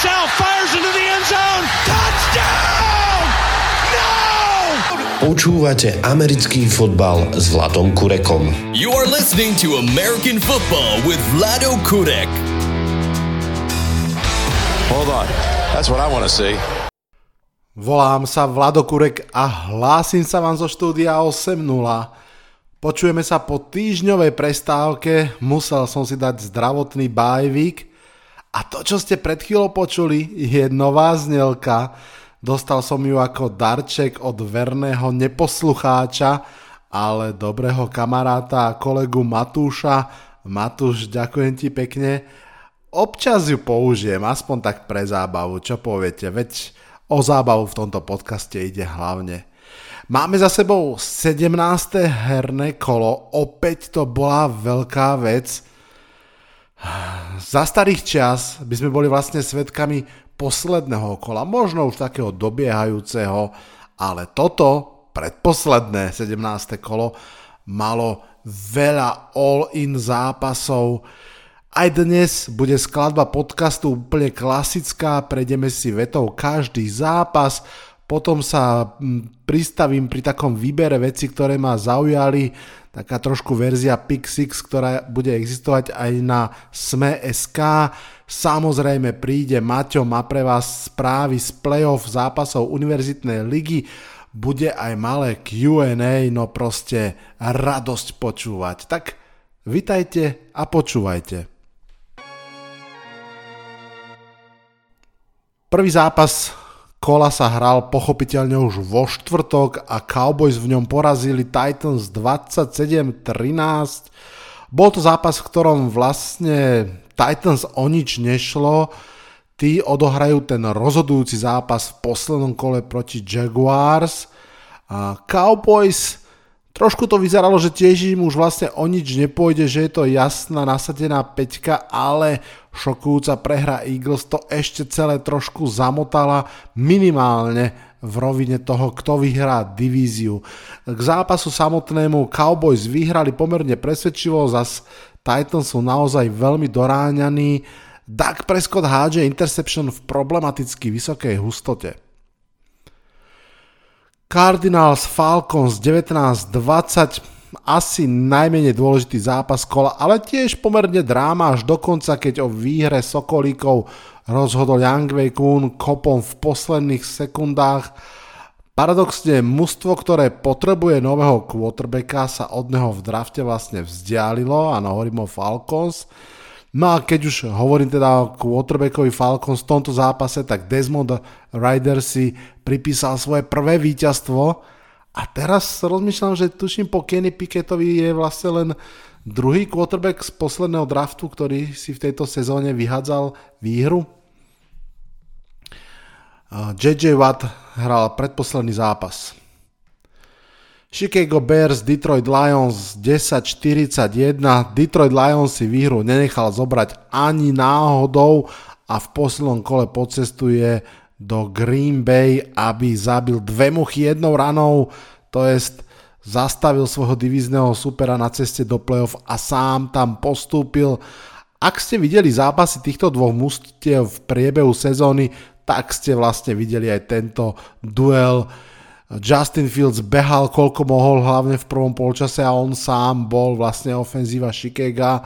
himself, fires into the end zone. Touchdown! No! Počúvate americký fotbal s Vladom Kurekom. You are listening to American football with Vlado Kurek. Hold on. That's what I want to see. Volám sa Vlado Kurek a hlásim sa vám zo štúdia 8.0. Počujeme sa po týždňovej prestávke, musel som si dať zdravotný bajvík a to, čo ste pred chvíľou počuli, je nová znelka. Dostal som ju ako darček od verného neposlucháča, ale dobrého kamaráta a kolegu Matúša. Matúš, ďakujem ti pekne. Občas ju použijem, aspoň tak pre zábavu, čo poviete, veď o zábavu v tomto podcaste ide hlavne. Máme za sebou 17. herné kolo, opäť to bola veľká vec. Za starých čas by sme boli vlastne svetkami posledného kola, možno už takého dobiehajúceho, ale toto, predposledné 17. kolo, malo veľa all-in zápasov. Aj dnes bude skladba podcastu úplne klasická, prejdeme si vetou každý zápas, potom sa mm, pristavím pri takom výbere veci, ktoré ma zaujali, taká trošku verzia Pixix, ktorá bude existovať aj na Sme.sk. Samozrejme príde Maťo, má pre vás správy z playoff zápasov Univerzitnej ligy, bude aj malé Q&A, no proste radosť počúvať. Tak vitajte a počúvajte. Prvý zápas Kola sa hral pochopiteľne už vo štvrtok a Cowboys v ňom porazili Titans 27-13. Bol to zápas, v ktorom vlastne Titans o nič nešlo. Tí odohrajú ten rozhodujúci zápas v poslednom kole proti Jaguars. A Cowboys trošku to vyzeralo, že tiež im už vlastne o nič nepôjde, že je to jasná nasadená peťka, ale šokujúca prehra Eagles to ešte celé trošku zamotala minimálne v rovine toho, kto vyhrá divíziu. K zápasu samotnému Cowboys vyhrali pomerne presvedčivo, zas Titans sú naozaj veľmi doráňaní. Dak Prescott hádže interception v problematicky vysokej hustote. Cardinals Falcons 19-20 asi najmenej dôležitý zápas kola, ale tiež pomerne dráma až dokonca, keď o výhre Sokolíkov rozhodol Yang Wei Kun kopom v posledných sekundách. Paradoxne, mužstvo, ktoré potrebuje nového quarterbacka, sa od neho v drafte vlastne vzdialilo, áno, hovorím o Falcons. No a keď už hovorím teda o quarterbackovi Falcons v tomto zápase, tak Desmond Ryder si pripísal svoje prvé víťazstvo, a teraz rozmýšľam, že tuším po Kenny Pickettovi je vlastne len druhý quarterback z posledného draftu, ktorý si v tejto sezóne vyhádzal výhru. JJ Watt hral predposledný zápas. Chicago Bears, Detroit Lions 10-41. Detroit Lions si výhru nenechal zobrať ani náhodou a v poslednom kole pocestuje do Green Bay, aby zabil dve muchy jednou ranou, to jest zastavil svojho divízneho supera na ceste do playoff a sám tam postúpil. Ak ste videli zápasy týchto dvoch mústiev v priebehu sezóny, tak ste vlastne videli aj tento duel. Justin Fields behal koľko mohol, hlavne v prvom polčase a on sám bol vlastne ofenzíva Chicago.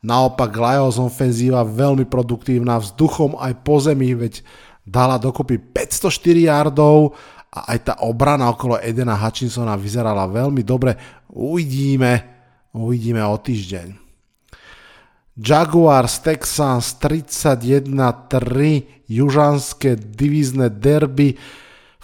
Naopak Lions ofenzíva veľmi produktívna vzduchom aj po zemi, veď dala dokopy 504 yardov a aj tá obrana okolo Edena Hutchinsona vyzerala veľmi dobre. Uvidíme, uvidíme o týždeň. Jaguars Texans 31-3 južanské divízne derby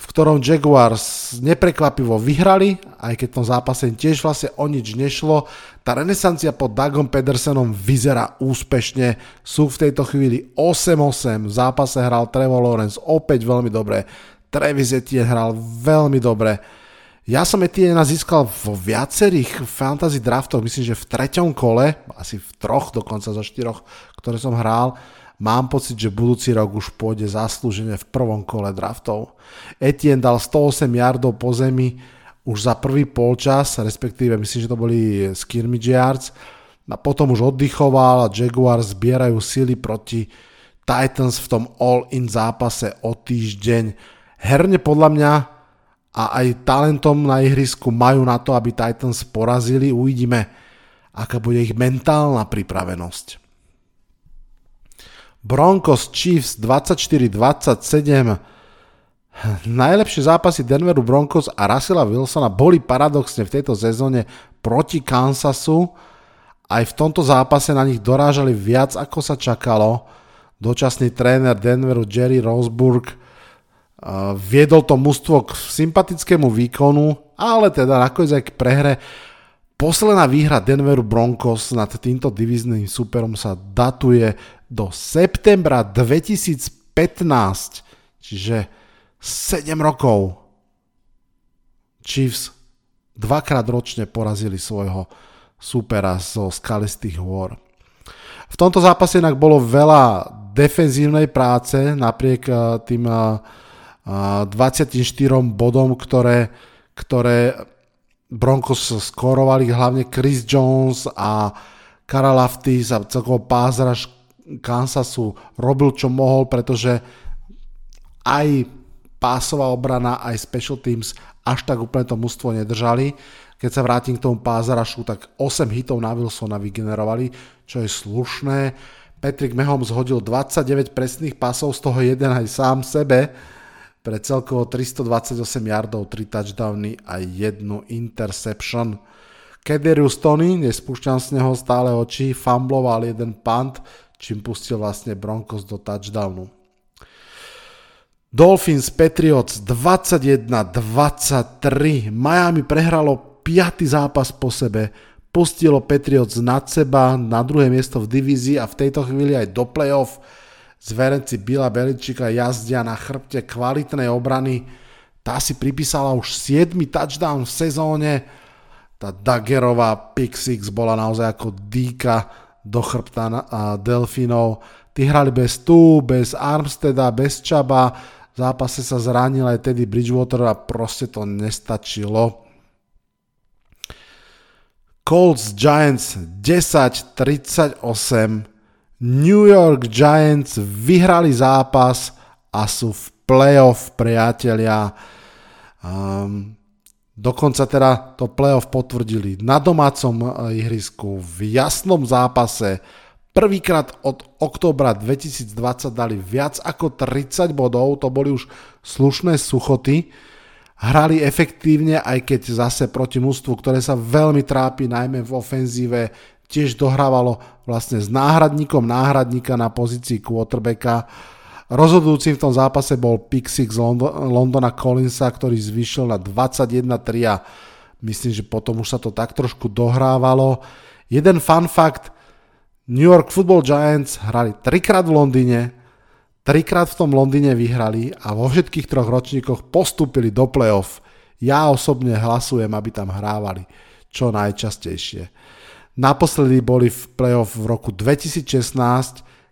v ktorom Jaguars neprekvapivo vyhrali, aj keď v tom zápase tiež vlastne o nič nešlo. Tá renesancia pod Dagom Pedersenom vyzerá úspešne. Sú v tejto chvíli 8-8. V zápase hral Trevor Lawrence opäť veľmi dobre. Travis Etienne hral veľmi dobre. Ja som Etienne získal vo viacerých fantasy draftoch, myslím, že v treťom kole, asi v troch dokonca zo štyroch, ktoré som hral Mám pocit, že budúci rok už pôjde zaslúžene v prvom kole draftov. Etienne dal 108 yardov po zemi už za prvý polčas, respektíve myslím, že to boli scrimmage yards. A potom už oddychoval a Jaguars zbierajú sily proti Titans v tom all-in zápase o týždeň. Herne podľa mňa a aj talentom na ihrisku majú na to, aby Titans porazili. Uvidíme, aká bude ich mentálna pripravenosť. Broncos Chiefs 24-27 Najlepšie zápasy Denveru Broncos a Russella Wilsona boli paradoxne v tejto sezóne proti Kansasu. Aj v tomto zápase na nich dorážali viac ako sa čakalo. Dočasný tréner Denveru Jerry Roseburg viedol to mužstvo k sympatickému výkonu, ale teda nakoniec aj k prehre. Posledná výhra Denveru Broncos nad týmto divizným superom sa datuje do septembra 2015, čiže 7 rokov. Chiefs dvakrát ročne porazili svojho supera zo skalistých hôr. V tomto zápase inak bolo veľa defenzívnej práce napriek eh, tým 24 eh, bodom, ktoré, ktoré Broncos skorovali, hlavne Chris Jones a Karalaftis a celkovo pázraž Kansasu robil čo mohol, pretože aj pásová obrana aj special teams až tak úplne to mužstvo nedržali. Keď sa vrátim k tomu pázarašu, tak 8 hitov na Wilsona vygenerovali, čo je slušné. Patrick Mahomes hodil 29 presných pasov, z toho jeden aj sám sebe, pre celkovo 328 yardov, 3 touchdowny a jednu interception. Kederius Tony, nespúšťam z neho stále oči, fumbloval jeden punt, čím pustil vlastne Broncos do touchdownu. Dolphins Patriots 21-23. Miami prehralo 5. zápas po sebe. Pustilo Patriots nad seba na druhé miesto v divízii a v tejto chvíli aj do playoff. Zverenci Bila Beličika jazdia na chrbte kvalitnej obrany. Tá si pripísala už 7. touchdown v sezóne. Tá Dagerová pick six bola naozaj ako dýka do chrbta Delfinov. Tí hrali bez tu, bez Armsteda, bez Čaba, v zápase sa zranil aj Teddy Bridgewater a proste to nestačilo. Colts Giants 10-38. New York Giants vyhrali zápas a sú v playoff, priatelia. Um, dokonca teda to playoff potvrdili na domácom eh, ihrisku v jasnom zápase Prvýkrát od októbra 2020 dali viac ako 30 bodov, to boli už slušné suchoty. Hrali efektívne, aj keď zase proti mústvu, ktoré sa veľmi trápi, najmä v ofenzíve, tiež dohrávalo vlastne s náhradníkom náhradníka na pozícii quarterbacka. Rozhodujúcim v tom zápase bol pick six Londona Collinsa, ktorý zvyšil na 21-3 a myslím, že potom už sa to tak trošku dohrávalo. Jeden fun fact, New York Football Giants hrali trikrát v Londýne, trikrát v tom Londýne vyhrali a vo všetkých troch ročníkoch postúpili do playoff. Ja osobne hlasujem, aby tam hrávali čo najčastejšie. Naposledy boli v playoff v roku 2016,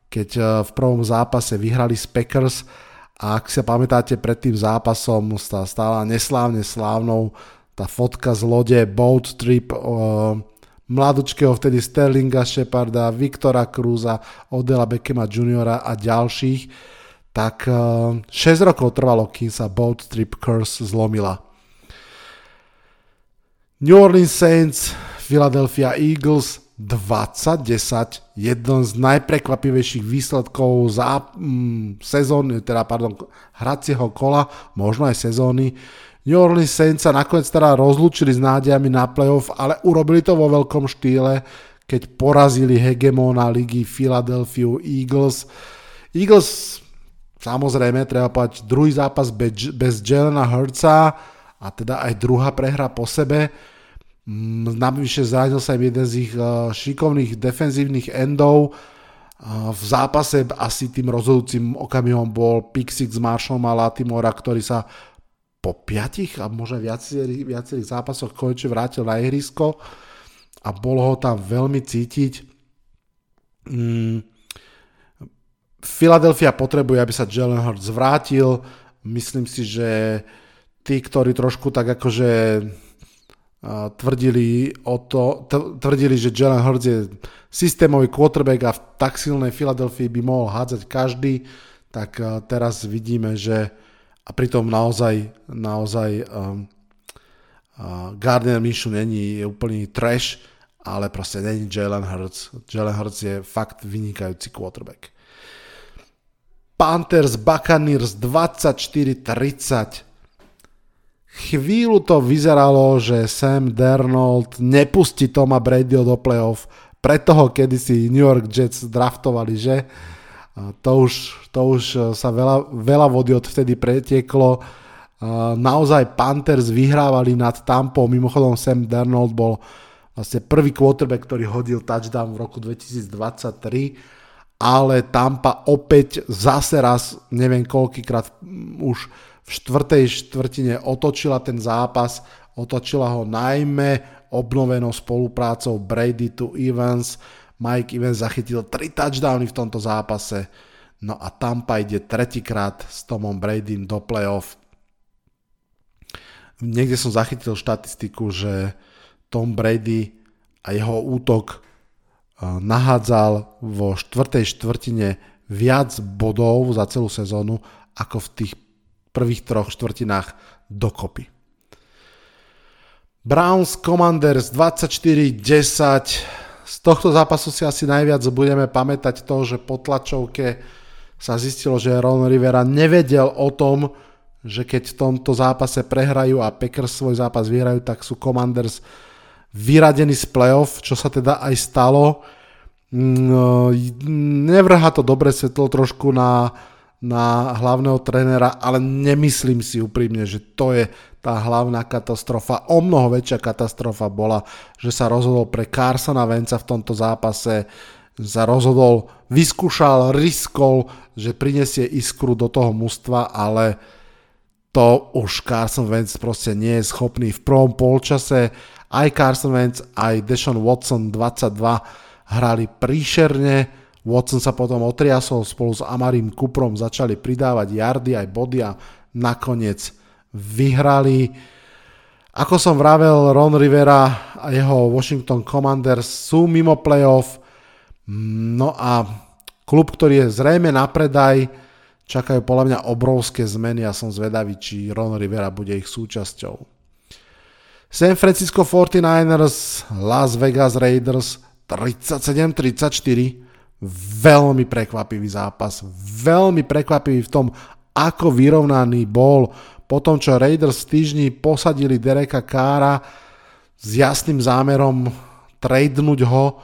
keď eh, v prvom zápase vyhrali z Packers a ak sa pamätáte, pred tým zápasom sa stala neslávne slávnou tá fotka z lode Boat Trip uh, mladučkého vtedy Sterlinga Sheparda, Viktora Cruza, Odela Beckema Juniora a ďalších, tak 6 eh, rokov trvalo, kým sa Boat Trip Curse zlomila. New Orleans Saints, Philadelphia Eagles 2010, jeden z najprekvapivejších výsledkov za mm, sezóny, teda pardon, hracieho kola, možno aj sezóny. New Orleans Saints sa nakoniec teda rozlúčili s nádejami na playoff, ale urobili to vo veľkom štýle, keď porazili hegemóna ligy Philadelphia Eagles. Eagles, samozrejme, treba povedať, druhý zápas bez, bez Jelena Hurtsa a teda aj druhá prehra po sebe. Navyše zranil sa im jeden z ich eh, šikovných defenzívnych endov. Eh, v zápase asi tým rozhodujúcim okamihom bol pick six Marshallom a Latimora, ktorý sa po piatich a možno viacerých, viacerých zápasoch konečne vrátil na ihrisko a bolo ho tam veľmi cítiť. Mm, Philadelphia potrebuje, aby sa Jalen Hurts zvrátil. Myslím si, že tí, ktorí trošku tak akože tvrdili, o to, tvrdili, že Jalen Hurts je systémový quarterback a v tak silnej Filadelfii by mohol hádzať každý, tak teraz vidíme, že a pritom naozaj, naozaj um, uh, Gardner Minshew není úplný trash, ale proste není Jalen Hurts. Jalen Hurts je fakt vynikajúci quarterback. Panthers Buccaneers 24-30 Chvíľu to vyzeralo, že Sam Darnold nepustí Toma Bradyho do playoff toho, kedy si New York Jets draftovali, že? To už, to už e, sa veľa, veľa vody odvtedy pretieklo. E, naozaj Panthers vyhrávali nad Tampou, mimochodom Sam Darnold bol vlastne prvý quarterback, ktorý hodil touchdown v roku 2023, ale Tampa opäť zase raz, neviem koľkýkrát už v štvrtej štvrtine otočila ten zápas, otočila ho najmä obnovenou spoluprácou Brady to Evans. Mike Evans zachytil 3 touchdowny v tomto zápase. No a Tampa ide tretíkrát s Tomom Bradym do playoff. Niekde som zachytil štatistiku, že Tom Brady a jeho útok eh, nahádzal vo štvrtej štvrtine viac bodov za celú sezónu ako v tých prvých troch štvrtinách dokopy. Browns Commanders 24-10. Z tohto zápasu si asi najviac budeme pamätať to, že po tlačovke sa zistilo, že Ron Rivera nevedel o tom, že keď v tomto zápase prehrajú a Packers svoj zápas vyhrajú, tak sú Commanders vyradení z playoff, čo sa teda aj stalo. No, nevrha to dobre svetlo trošku na na hlavného trénera, ale nemyslím si úprimne, že to je tá hlavná katastrofa. O mnoho väčšia katastrofa bola, že sa rozhodol pre Carsona Venca v tomto zápase, sa rozhodol, vyskúšal, riskol, že prinesie iskru do toho mužstva, ale to už Carson Wentz proste nie je schopný. V prvom polčase aj Carson Wentz, aj Deshaun Watson 22 hrali príšerne, Watson sa potom otriasol spolu s Amarim Kuprom, začali pridávať jardy aj body a nakoniec vyhrali. Ako som vravel, Ron Rivera a jeho Washington Commanders sú mimo playoff. No a klub, ktorý je zrejme na predaj, čakajú podľa mňa obrovské zmeny a som zvedavý, či Ron Rivera bude ich súčasťou. San Francisco 49ers, Las Vegas Raiders 37-34 veľmi prekvapivý zápas. Veľmi prekvapivý v tom, ako vyrovnaný bol po tom, čo Raiders v týždni posadili Dereka Kára s jasným zámerom tradenúť ho.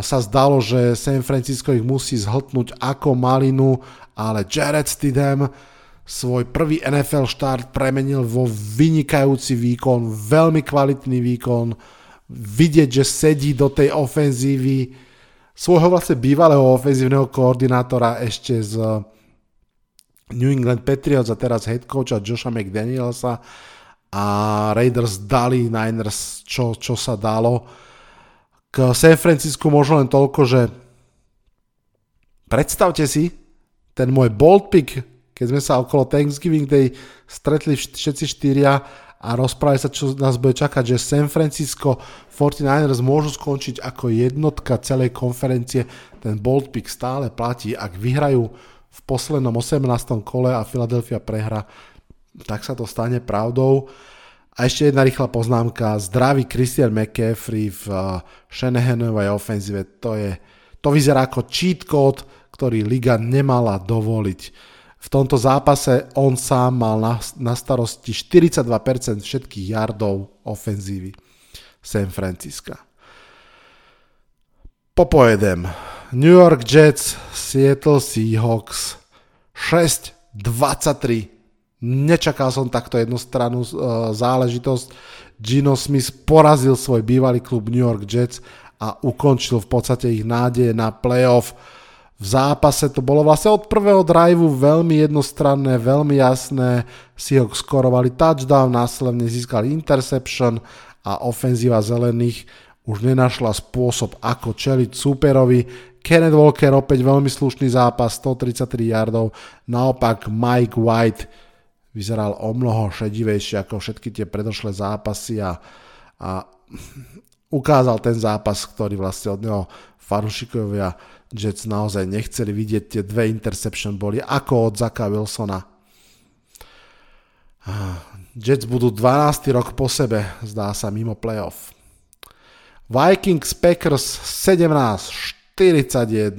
Sa zdalo, že San Francisco ich musí zhltnúť ako malinu, ale Jared Stidham svoj prvý NFL štart premenil vo vynikajúci výkon, veľmi kvalitný výkon, vidieť, že sedí do tej ofenzívy, svojho vlastne bývalého ofenzívneho koordinátora ešte z New England Patriots a teraz head coacha Josha McDanielsa a Raiders dali Niners čo, čo sa dalo. K San Francisco možno len toľko, že predstavte si ten môj bold pick, keď sme sa okolo Thanksgiving Day stretli všetci štyria a rozprávali sa, čo nás bude čakať, že San Francisco 49ers môžu skončiť ako jednotka celej konferencie. Ten bold pick stále platí. Ak vyhrajú v poslednom 18. kole a Philadelphia prehra, tak sa to stane pravdou. A ešte jedna rýchla poznámka. Zdravý Christian McCaffrey v uh, Shanahanovej ofenzíve. To, je, to vyzerá ako cheat code, ktorý liga nemala dovoliť v tomto zápase on sám mal na, na starosti 42% všetkých yardov ofenzívy San Francisca. Popojedem. New York Jets, Seattle Seahawks 6-23. Nečakal som takto jednostrannú uh, záležitosť. Gino Smith porazil svoj bývalý klub New York Jets a ukončil v podstate ich nádeje na playoff v zápase. To bolo vlastne od prvého driveu veľmi jednostranné, veľmi jasné. Ho skorovali touchdown, následne získali interception a ofenzíva zelených už nenašla spôsob, ako čeliť súperovi. Kenneth Walker opäť veľmi slušný zápas, 133 yardov. Naopak Mike White vyzeral o mnoho šedivejšie ako všetky tie predošlé zápasy a, a ukázal ten zápas, ktorý vlastne od neho farušikovia Jets naozaj nechceli vidieť. Tie dve interception boli ako od Zaka Wilsona. Jets budú 12. rok po sebe, zdá sa, mimo playoff. Vikings Packers 17-41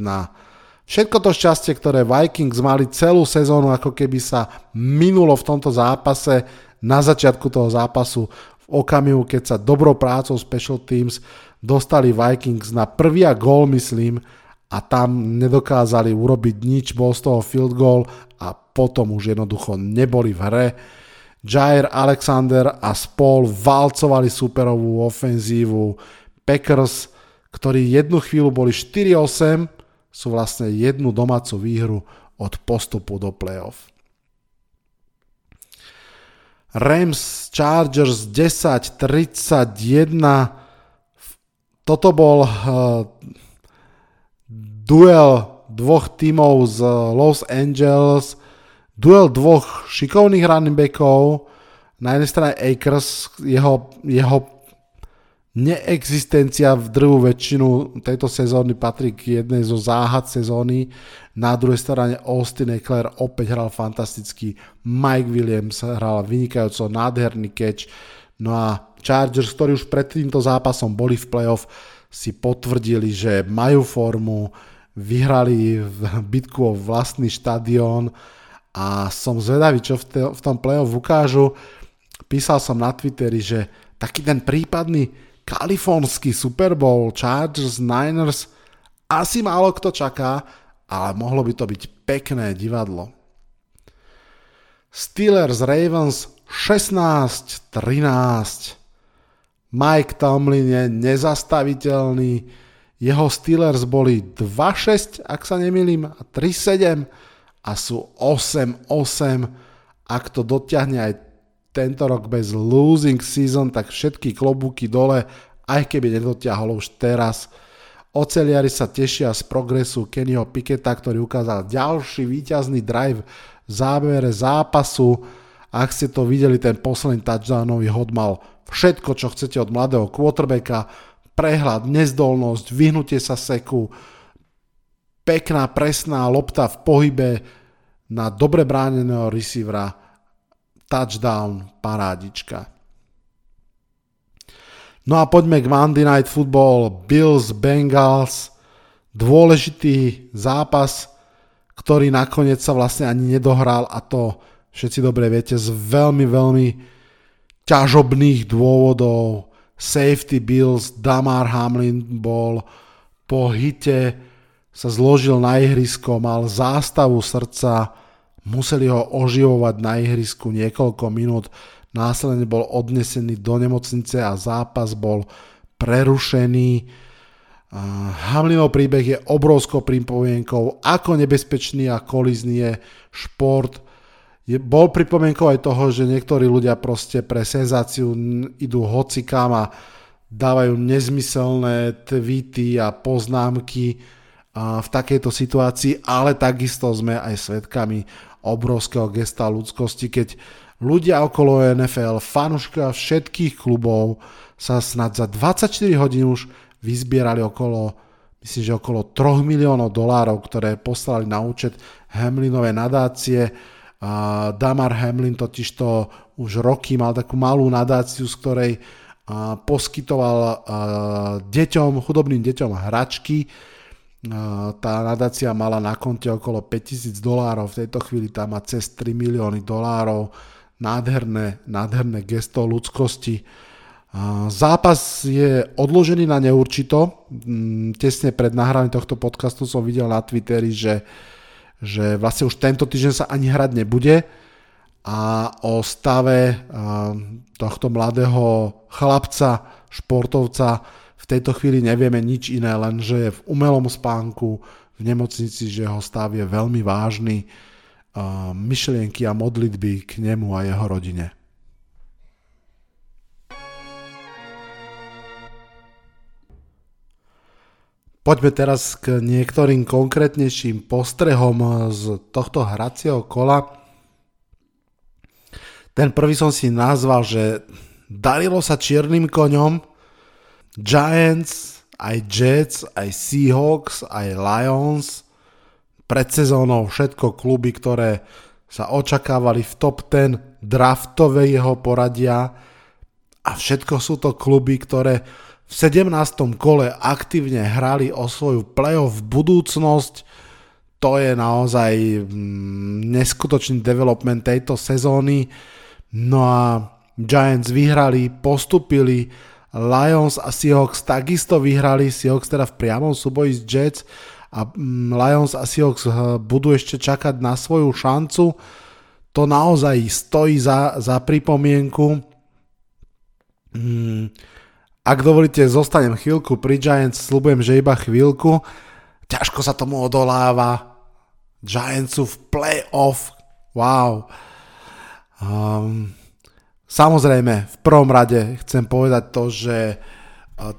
Všetko to šťastie, ktoré Vikings mali celú sezónu, ako keby sa minulo v tomto zápase, na začiatku toho zápasu, v okamihu, keď sa dobrou prácou Special Teams dostali Vikings na prvý a gól, myslím, a tam nedokázali urobiť nič, bol z toho field goal a potom už jednoducho neboli v hre. Jair Alexander a spol valcovali superovú ofenzívu. Packers, ktorí jednu chvíľu boli 4-8, sú vlastne jednu domácu výhru od postupu do playoff. Rams Chargers 10-31 toto bol uh, duel dvoch tímov z Los Angeles, duel dvoch šikovných running backov, na jednej strane Akers, jeho, jeho neexistencia v drvú väčšinu tejto sezóny patrí k jednej zo záhad sezóny. Na druhej strane Austin Eckler opäť hral fantasticky, Mike Williams hral vynikajúco, nádherný catch. No a Chargers, ktorí už pred týmto zápasom boli v playoff, si potvrdili, že majú formu, vyhrali v bitku o vlastný štadión a som zvedavý, čo v, te, v tom playoff ukážu. Písal som na Twitteri, že taký ten prípadný kalifornský Super Bowl, Chargers, Niners, asi málo kto čaká, ale mohlo by to byť pekné divadlo. Steelers Ravens 16-13. Mike Tomlin je nezastaviteľný. Jeho Steelers boli 2-6, ak sa nemýlim, a 3-7 a sú 8-8. Ak to dotiahne aj tento rok bez losing season, tak všetky klobúky dole, aj keby nedotiahol už teraz. Oceliari sa tešia z progresu Kennyho Piketa, ktorý ukázal ďalší víťazný drive v zábere zápasu. Ak ste to videli, ten posledný touchdownový hod mal všetko, čo chcete od mladého quarterbacka. Prehľad, nezdolnosť, vyhnutie sa seku, pekná, presná lopta v pohybe na dobre bráneného receivera touchdown, parádička. No a poďme k Monday Night Football, Bills, Bengals, dôležitý zápas, ktorý nakoniec sa vlastne ani nedohral a to všetci dobre viete z veľmi, veľmi ťažobných dôvodov. Safety Bills, Damar Hamlin bol po hite, sa zložil na ihrisko, mal zástavu srdca, Museli ho oživovať na ihrisku niekoľko minút, následne bol odnesený do nemocnice a zápas bol prerušený. Hamlinov príbeh je obrovskou pripomienkou, ako nebezpečný a kolizný je šport. Je, bol pripomienkou aj toho, že niektorí ľudia proste pre senzáciu idú hocikám a dávajú nezmyselné tweety a poznámky v takejto situácii, ale takisto sme aj svetkami obrovského gesta ľudskosti, keď ľudia okolo NFL, fanúška všetkých klubov sa snad za 24 hodín už vyzbierali okolo, myslím, že okolo 3 miliónov dolárov, ktoré poslali na účet Hamlinovej nadácie. Uh, Damar Hamlin totiž to už roky mal takú malú nadáciu, z ktorej uh, poskytoval uh, deťom, chudobným deťom hračky, tá nadácia mala na konte okolo 5000 dolárov, v tejto chvíli tam má cez 3 milióny dolárov, nádherné, nádherné gesto ľudskosti. Zápas je odložený na neurčito. Tesne pred nahraním tohto podcastu som videl na Twitteri, že, že vlastne už tento týždeň sa ani hrať nebude a o stave tohto mladého chlapca, športovca v tejto chvíli nevieme nič iné, len že je v umelom spánku, v nemocnici, že jeho stav je veľmi vážny. myšlienky a modlitby k nemu a jeho rodine. Poďme teraz k niektorým konkrétnejším postrehom z tohto hracieho kola. Ten prvý som si nazval, že darilo sa čiernym koňom, Giants, aj Jets, aj Seahawks, aj Lions, pred sezónou všetko kluby, ktoré sa očakávali v top 10 draftového poradia. A všetko sú to kluby, ktoré v 17. kole aktívne hrali o svoju playoff budúcnosť. To je naozaj mm, neskutočný development tejto sezóny. No a Giants vyhrali, postupili, Lions a Seahawks takisto vyhrali, Seahawks teda v priamom súboji s Jets a mm, Lions a Seahawks eh, budú ešte čakať na svoju šancu. To naozaj stojí za, za pripomienku. Hmm ak dovolíte, zostanem chvíľku pri Giants, slúbujem, že iba chvíľku. Ťažko sa tomu odoláva. Giantsu v playoff. Wow. Um, samozrejme, v prvom rade chcem povedať to, že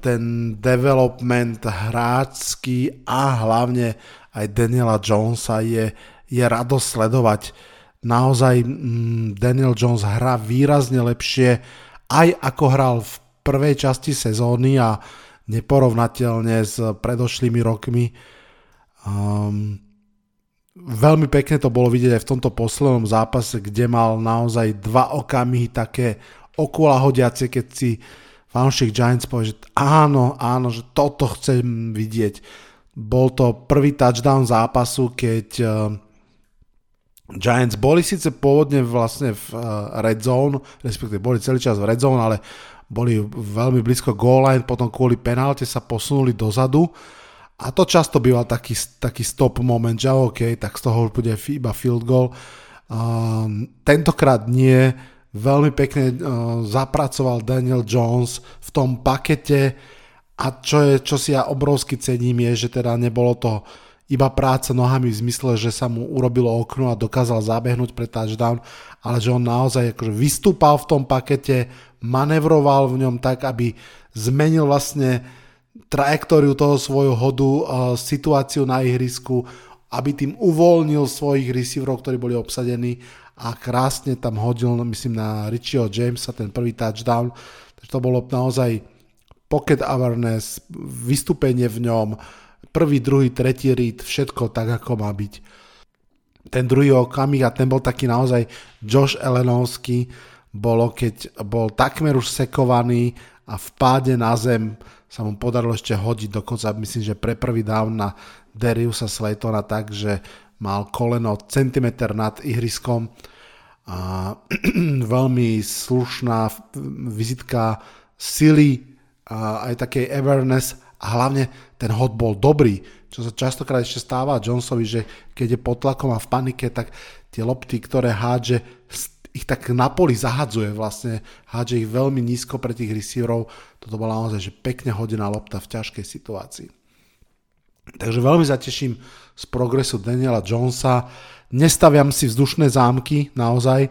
ten development hráčsky a hlavne aj Daniela Jonesa je, je radosť sledovať. Naozaj mm, Daniel Jones hrá výrazne lepšie, aj ako hral v prvej časti sezóny a neporovnateľne s predošlými rokmi. Um, veľmi pekne to bolo vidieť aj v tomto poslednom zápase, kde mal naozaj dva okamihy také okula hodiace, keď si fanúšik Giants povie, že áno, áno, že toto chcem vidieť. Bol to prvý touchdown zápasu, keď uh, Giants boli síce pôvodne vlastne v uh, red zone, respektíve boli celý čas v red zone, ale boli veľmi blízko goal line, potom kvôli penálte sa posunuli dozadu. A to často býval taký, taký stop moment, že OK, tak z toho bude iba field goal. Um, tentokrát nie, veľmi pekne uh, zapracoval Daniel Jones v tom pakete. A čo, je, čo si ja obrovsky cením je, že teda nebolo to iba práca nohami v zmysle, že sa mu urobilo okno a dokázal zabehnúť pre touchdown, ale že on naozaj akože vystúpal v tom pakete, manevroval v ňom tak, aby zmenil vlastne trajektóriu toho svojho hodu, uh, situáciu na ihrisku, aby tým uvoľnil svojich receiverov, ktorí boli obsadení a krásne tam hodil, myslím, na Richieho Jamesa ten prvý touchdown. Takže to bolo naozaj pocket awareness, vystúpenie v ňom, prvý, druhý, tretí read, všetko tak, ako má byť. Ten druhý okamih a ten bol taký naozaj Josh Elenovský, bolo, keď bol takmer už sekovaný a v páde na zem sa mu podarilo ešte hodiť dokonca, myslím, že pre prvý down na Dariusa Slaytona tak, že mal koleno centimetr nad ihriskom. A veľmi slušná vizitka sily a aj takej awareness a hlavne ten hod bol dobrý, čo sa častokrát ešte stáva Jonesovi, že keď je pod tlakom a v panike, tak tie lopty, ktoré hádže, ich tak na poli zahadzuje vlastne, hádže ich veľmi nízko pre tých receiverov. Toto bola naozaj, že pekne hodená lopta v ťažkej situácii. Takže veľmi zateším z progresu Daniela Jonesa. Nestaviam si vzdušné zámky, naozaj.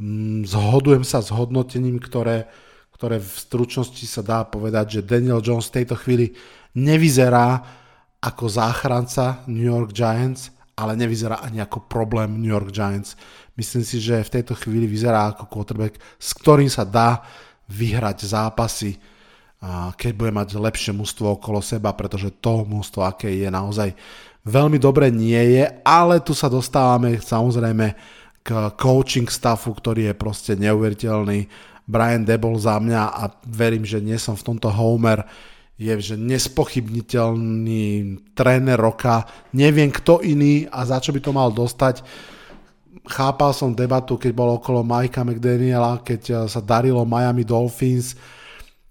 Mm, zhodujem sa s hodnotením, ktoré ktoré v stručnosti sa dá povedať, že Daniel Jones v tejto chvíli nevyzerá ako záchranca New York Giants, ale nevyzerá ani ako problém New York Giants. Myslím si, že v tejto chvíli vyzerá ako quarterback, s ktorým sa dá vyhrať zápasy, keď bude mať lepšie mústvo okolo seba, pretože to mústvo, aké je naozaj veľmi dobre nie je, ale tu sa dostávame samozrejme k coaching staffu, ktorý je proste neuveriteľný Brian Debol za mňa a verím, že nie som v tomto homer, je že nespochybniteľný tréner roka, neviem kto iný a za čo by to mal dostať. Chápal som debatu, keď bol okolo Mikea McDaniela, keď eh, sa darilo Miami Dolphins.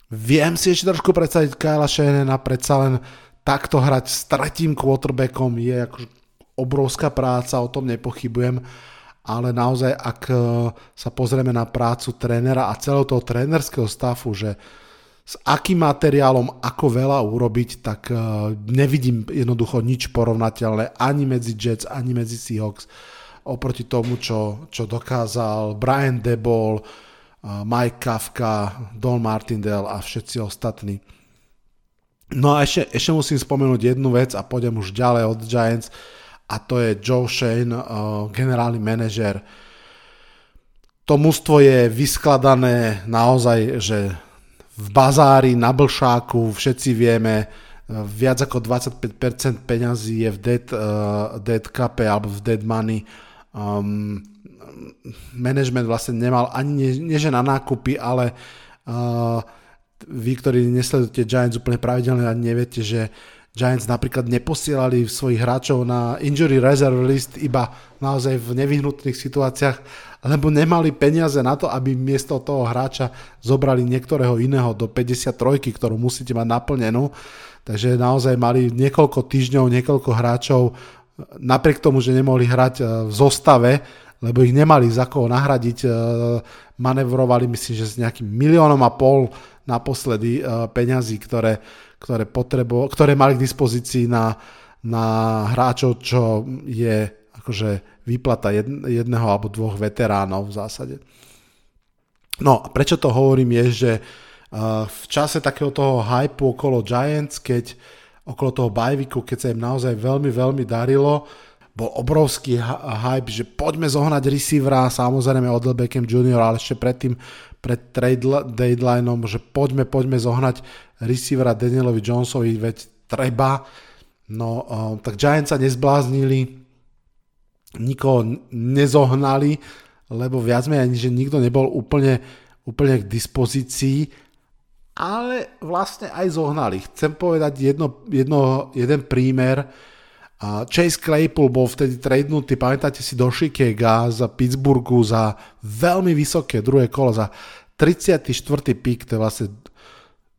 Viem si ešte trošku predstaviť Kyla Shannona, predsa len takto hrať s tretím quarterbackom je ako obrovská práca, o tom nepochybujem ale naozaj, ak e, sa pozrieme na prácu trénera a celého toho trénerského stafu, že s akým materiálom ako veľa urobiť, tak e, nevidím jednoducho nič porovnateľné ani medzi Jets, ani medzi Seahawks oproti tomu, čo, čo dokázal Brian Debol, e, Mike Kafka, Don Martindale a všetci ostatní. No a ešte, ešte musím spomenúť jednu vec a pôjdem už ďalej od Giants. A to je Joe Shane, uh, generálny manažer. to mužstvo je vyskladané naozaj, že v bazári, na blšáku, všetci vieme, viac ako 25% peňazí je v dead, uh, dead cape alebo v dead money. Um, management vlastne nemal ani nie, nie že na nákupy, ale uh, vy, ktorí nesledujete Giants úplne pravidelne a neviete, že Giants napríklad neposielali svojich hráčov na injury reserve list iba naozaj v nevyhnutných situáciách, lebo nemali peniaze na to, aby miesto toho hráča zobrali niektorého iného do 53, ktorú musíte mať naplnenú. Takže naozaj mali niekoľko týždňov, niekoľko hráčov, napriek tomu, že nemohli hrať e, v zostave, lebo ich nemali za koho nahradiť, e, manevrovali myslím, že s nejakým miliónom a pol naposledy e, peňazí, ktoré, ktoré, potrebo, ktoré mali k dispozícii na, na hráčov, čo je akože výplata jedného alebo dvoch veteránov v zásade. No a prečo to hovorím je, že v čase takého toho hypu okolo Giants, keď okolo toho bajviku, keď sa im naozaj veľmi, veľmi darilo, bol obrovský hype, že poďme zohnať receivera, samozrejme od Beckham Jr., ale ešte predtým pred trade deadlineom, že poďme, poďme zohnať receivera Danielovi Jonesovi, veď treba. No, tak Giants sa nezbláznili, nikoho nezohnali, lebo viac menej, že nikto nebol úplne, úplne k dispozícii, ale vlastne aj zohnali. Chcem povedať jedno, jedno, jeden prímer, Chase Claypool bol vtedy tradenutý, pamätáte si, do Chicago z Pittsburghu za veľmi vysoké druhé kolo, za 34. pik, to je vlastne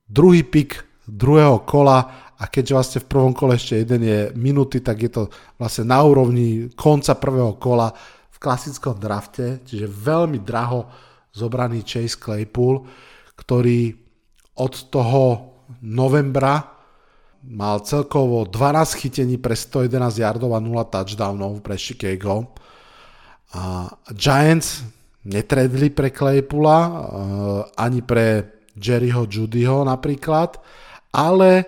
druhý pik druhého kola a keďže vlastne v prvom kole ešte jeden je minúty, tak je to vlastne na úrovni konca prvého kola v klasickom drafte, čiže veľmi draho zobraný Chase Claypool, ktorý od toho novembra mal celkovo 12 chytení pre 111 yardov a 0 touchdownov pre Chicago. A Giants netredli pre Claypoola, eh, ani pre Jerryho Judyho napríklad, ale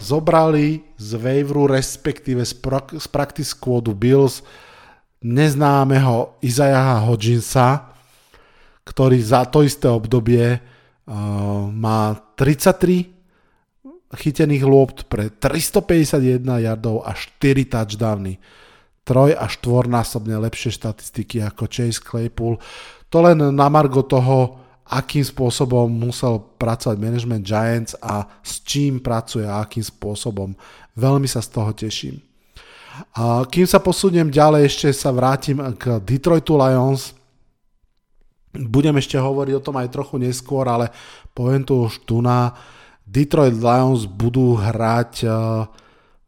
zobrali z waiveru, respektíve z, pra- z practice squadu Bills neznámeho Izajaha Hodginsa, ktorý za to isté obdobie uh, má 33 chytených lôpt pre 351 yardov a 4 touchdowny. Troj a štvornásobne lepšie štatistiky ako Chase Claypool. To len na margo toho, akým spôsobom musel pracovať management Giants a s čím pracuje a akým spôsobom. Veľmi sa z toho teším. A kým sa posuniem ďalej, ešte sa vrátim k Detroitu Lions. Budem ešte hovoriť o tom aj trochu neskôr, ale poviem tu už tu na Detroit Lions budú hrať uh,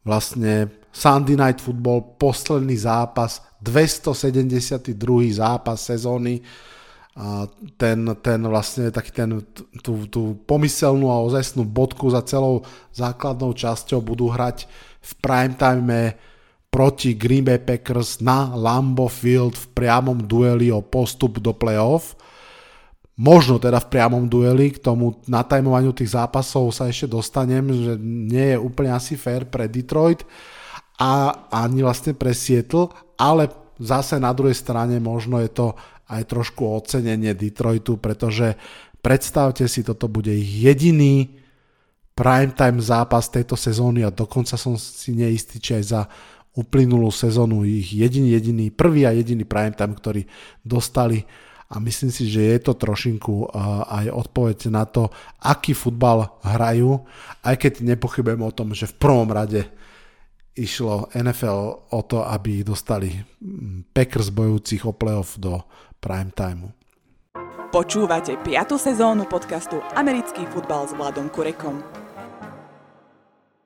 vlastne Sunday Night Football, posledný zápas, 272. zápas sezóny. Ten, ten vlastne taký ten, tú, tú pomyselnú a ozajstnú bodku za celou základnou časťou budú hrať v prime time proti Green Bay Packers na Lambo Field v priamom dueli o postup do playoff možno teda v priamom dueli, k tomu natajmovaniu tých zápasov sa ešte dostanem, že nie je úplne asi fair pre Detroit a ani vlastne pre Seattle, ale zase na druhej strane možno je to aj trošku ocenenie Detroitu, pretože predstavte si, toto bude jediný primetime zápas tejto sezóny a dokonca som si neistý, či aj za uplynulú sezónu ich jediný, jediný, prvý a jediný primetime, ktorý dostali a myslím si, že je to trošinku aj odpoveď na to, aký futbal hrajú, aj keď nepochybujem o tom, že v prvom rade išlo NFL o to, aby dostali Packers bojúcich o playoff do prime timeu. Počúvate 5. sezónu podcastu Americký futbal s Vladom Kurekom.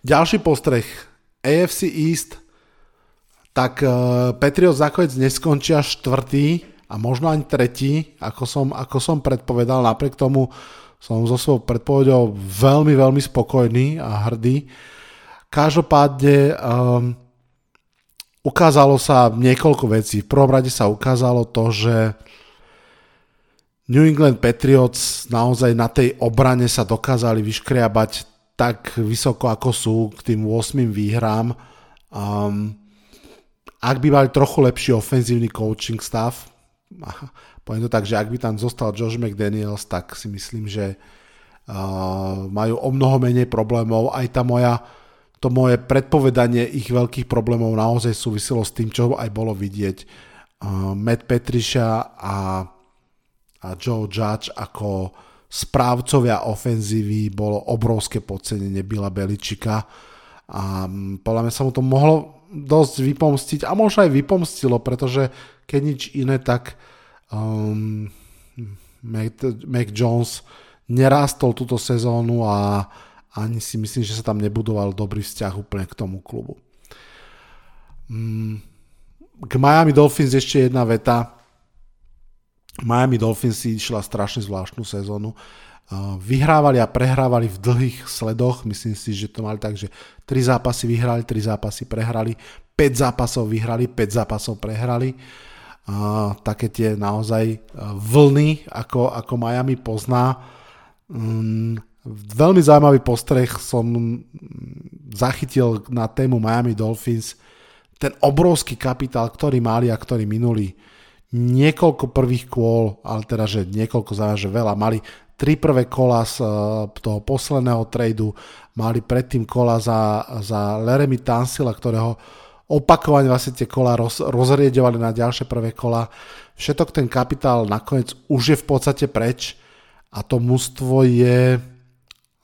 Ďalší postreh. AFC East. Tak uh, Patriots nakoniec neskončia štvrtý, a možno ani tretí, ako som, ako som predpovedal, napriek tomu som so svojou predpovedou veľmi, veľmi spokojný a hrdý. Každopádne um, ukázalo sa niekoľko vecí. V prvom rade sa ukázalo to, že New England Patriots naozaj na tej obrane sa dokázali vyškriabať tak vysoko, ako sú k tým 8 výhrám. Um, ak by mali trochu lepší ofenzívny coaching stav, poviem to tak, že ak by tam zostal Josh McDaniels, tak si myslím, že uh, majú o mnoho menej problémov. Aj tá moja, to moje predpovedanie ich veľkých problémov naozaj súviselo s tým, čo aj bolo vidieť. Uh, Matt Petriša a, a Joe Judge ako správcovia ofenzívy bolo obrovské podcenenie Bila Beličika a podľa mňa sa mu to mohlo dosť vypomstiť a možno aj vypomstilo, pretože keď nič iné, tak um, Mac, Mac Jones nerástol túto sezónu a ani si myslím, že sa tam nebudoval dobrý vzťah úplne k tomu klubu. Um, k Miami Dolphins ešte jedna veta. Miami Dolphins si išla strašne zvláštnu sezónu. Vyhrávali a prehrávali v dlhých sledoch, myslím si, že to mali tak, že 3 zápasy vyhrali, 3 zápasy prehrali, 5 zápasov vyhrali, 5 zápasov prehrali. A také tie naozaj vlny, ako, ako Miami pozná. Um, veľmi zaujímavý postreh som zachytil na tému Miami Dolphins. Ten obrovský kapitál, ktorý mali a ktorý minuli niekoľko prvých kôl, ale teda, že niekoľko znamená, že veľa, mali tri prvé kola z uh, toho posledného tradu, mali predtým kola za, za Leremy Tansila, ktorého opakovane vlastne tie kola roz, rozriedovali na ďalšie prvé kola. Všetok ten kapitál nakoniec už je v podstate preč a to mužstvo je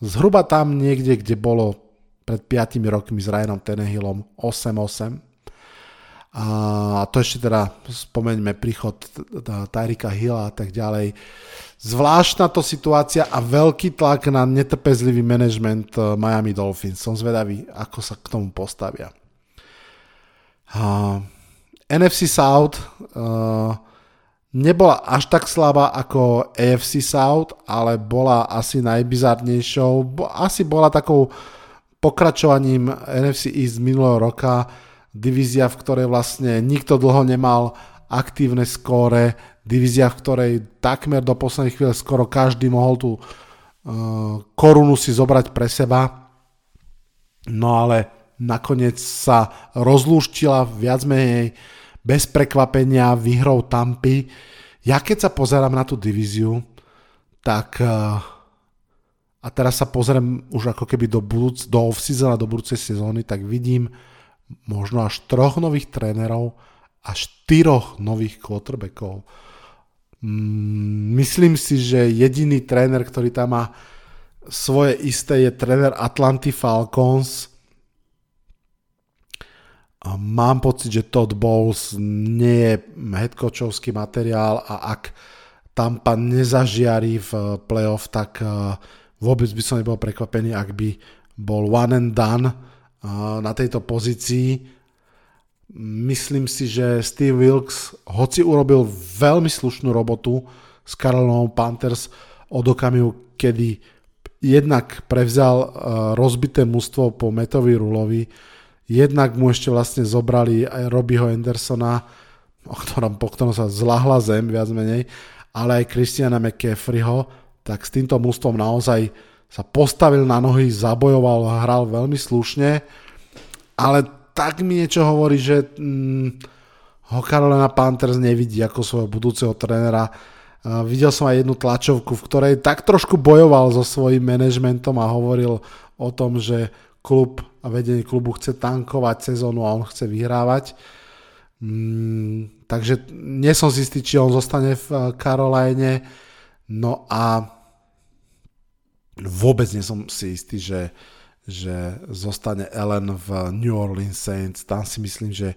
zhruba tam niekde, kde bolo pred 5 rokmi s Ryanom Tenehillom 8-8 a to ešte teda spomeňme príchod Tyrika Hilla a tak ďalej. Zvláštna to situácia a veľký tlak na netrpezlivý management eh, Miami Dolphins. Som zvedavý, ako sa k tomu postavia. Uh, NFC South uh, nebola až tak slabá ako AFC South, ale bola asi najbizarnejšou. Asi bola takou pokračovaním NFC East minulého roka divízia, v ktorej vlastne nikto dlho nemal aktívne skóre, divízia, v ktorej takmer do poslednej chvíle skoro každý mohol tú uh, korunu si zobrať pre seba. No ale nakoniec sa rozlúštila viac menej bez prekvapenia výhrou Tampy. Ja keď sa pozerám na tú divíziu, tak uh, a teraz sa pozriem už ako keby do, budúc, do off-season a do budúcej sezóny, tak vidím možno až troch nových trénerov a štyroch nových quarterbackov. Mm, myslím si, že jediný tréner, ktorý tam má svoje isté, je tréner Atlanty Falcons. Mám pocit, že Todd Bowles nie je headcoachovský materiál a ak Tampa nezažiari v playoff, tak eh, vôbec by som nebol prekvapený, ak by bol one and done na tejto pozícii. Myslím si, že Steve Wilkes, hoci urobil veľmi slušnú robotu s Carolinou Panthers od okamihu, kedy jednak prevzal rozbité mužstvo po Metovi Rulovi, jednak mu ešte vlastne zobrali aj Robbieho Andersona, o ktorom, po ktorom sa zlahla zem viac menej, ale aj Christiana McCaffreyho, tak s týmto mužstvom naozaj sa postavil na nohy, zabojoval, hral veľmi slušne, ale tak mi niečo hovorí, že hm, ho Carolina Panthers nevidí ako svojho budúceho trénera. Videl som aj jednu tlačovku, v ktorej tak trošku bojoval so svojím manažmentom a hovoril o tom, že klub a vedenie klubu chce tankovať sezónu a on chce vyhrávať. Mm, takže nie som si istý, či on zostane v Caroline. No a vôbec nie som si istý, že, že zostane Ellen v New Orleans Saints. Tam si myslím, že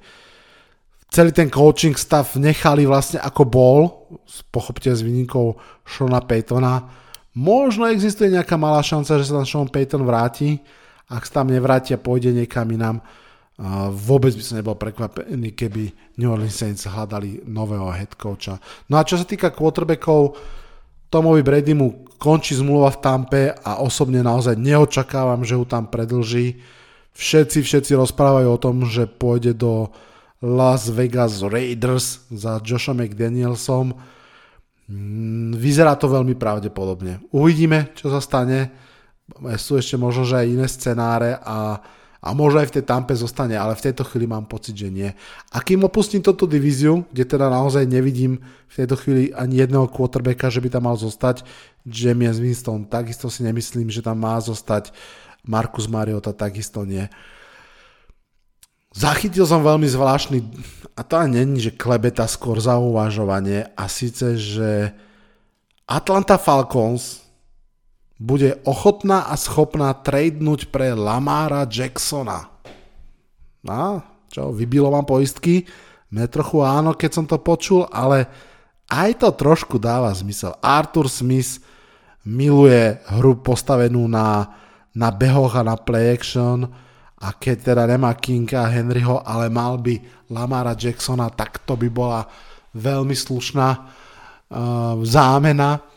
celý ten coaching stav nechali vlastne ako bol, pochopte s výnikou Shona Paytona. Možno existuje nejaká malá šanca, že sa tam Sean Payton vráti. Ak sa tam nevráti a pôjde niekam inám, vôbec by som nebol prekvapený, keby New Orleans Saints hľadali nového head coacha. No a čo sa týka quarterbackov, Tomovi Bradymu končí zmluva v Tampe a osobne naozaj neočakávam, že ju tam predlží. Všetci, všetci rozprávajú o tom, že pôjde do Las Vegas Raiders za Joshom McDanielsom. Mm, vyzerá to veľmi pravdepodobne. Uvidíme, čo sa stane. Sú ešte možno, že aj iné scenáre a, a možno aj v tej tampe zostane, ale v tejto chvíli mám pocit, že nie. A kým opustím toto divíziu, kde teda naozaj nevidím v tejto chvíli ani jedného quarterbacka, že by tam mal zostať, James Winston, takisto si nemyslím, že tam má zostať Markus Mariota, takisto nie. Zachytil som veľmi zvláštny, a to ani není, že klebeta skôr za uvažovanie, a síce, že Atlanta Falcons bude ochotná a schopná tradenúť pre Lamara Jacksona. No, čo, vybilo vám poistky? Mne trochu áno, keď som to počul, ale aj to trošku dáva zmysel. Arthur Smith miluje hru postavenú na, na behoch a na play action a keď teda nemá Kinga Henryho, ale mal by Lamara Jacksona, tak to by bola veľmi slušná uh, zámena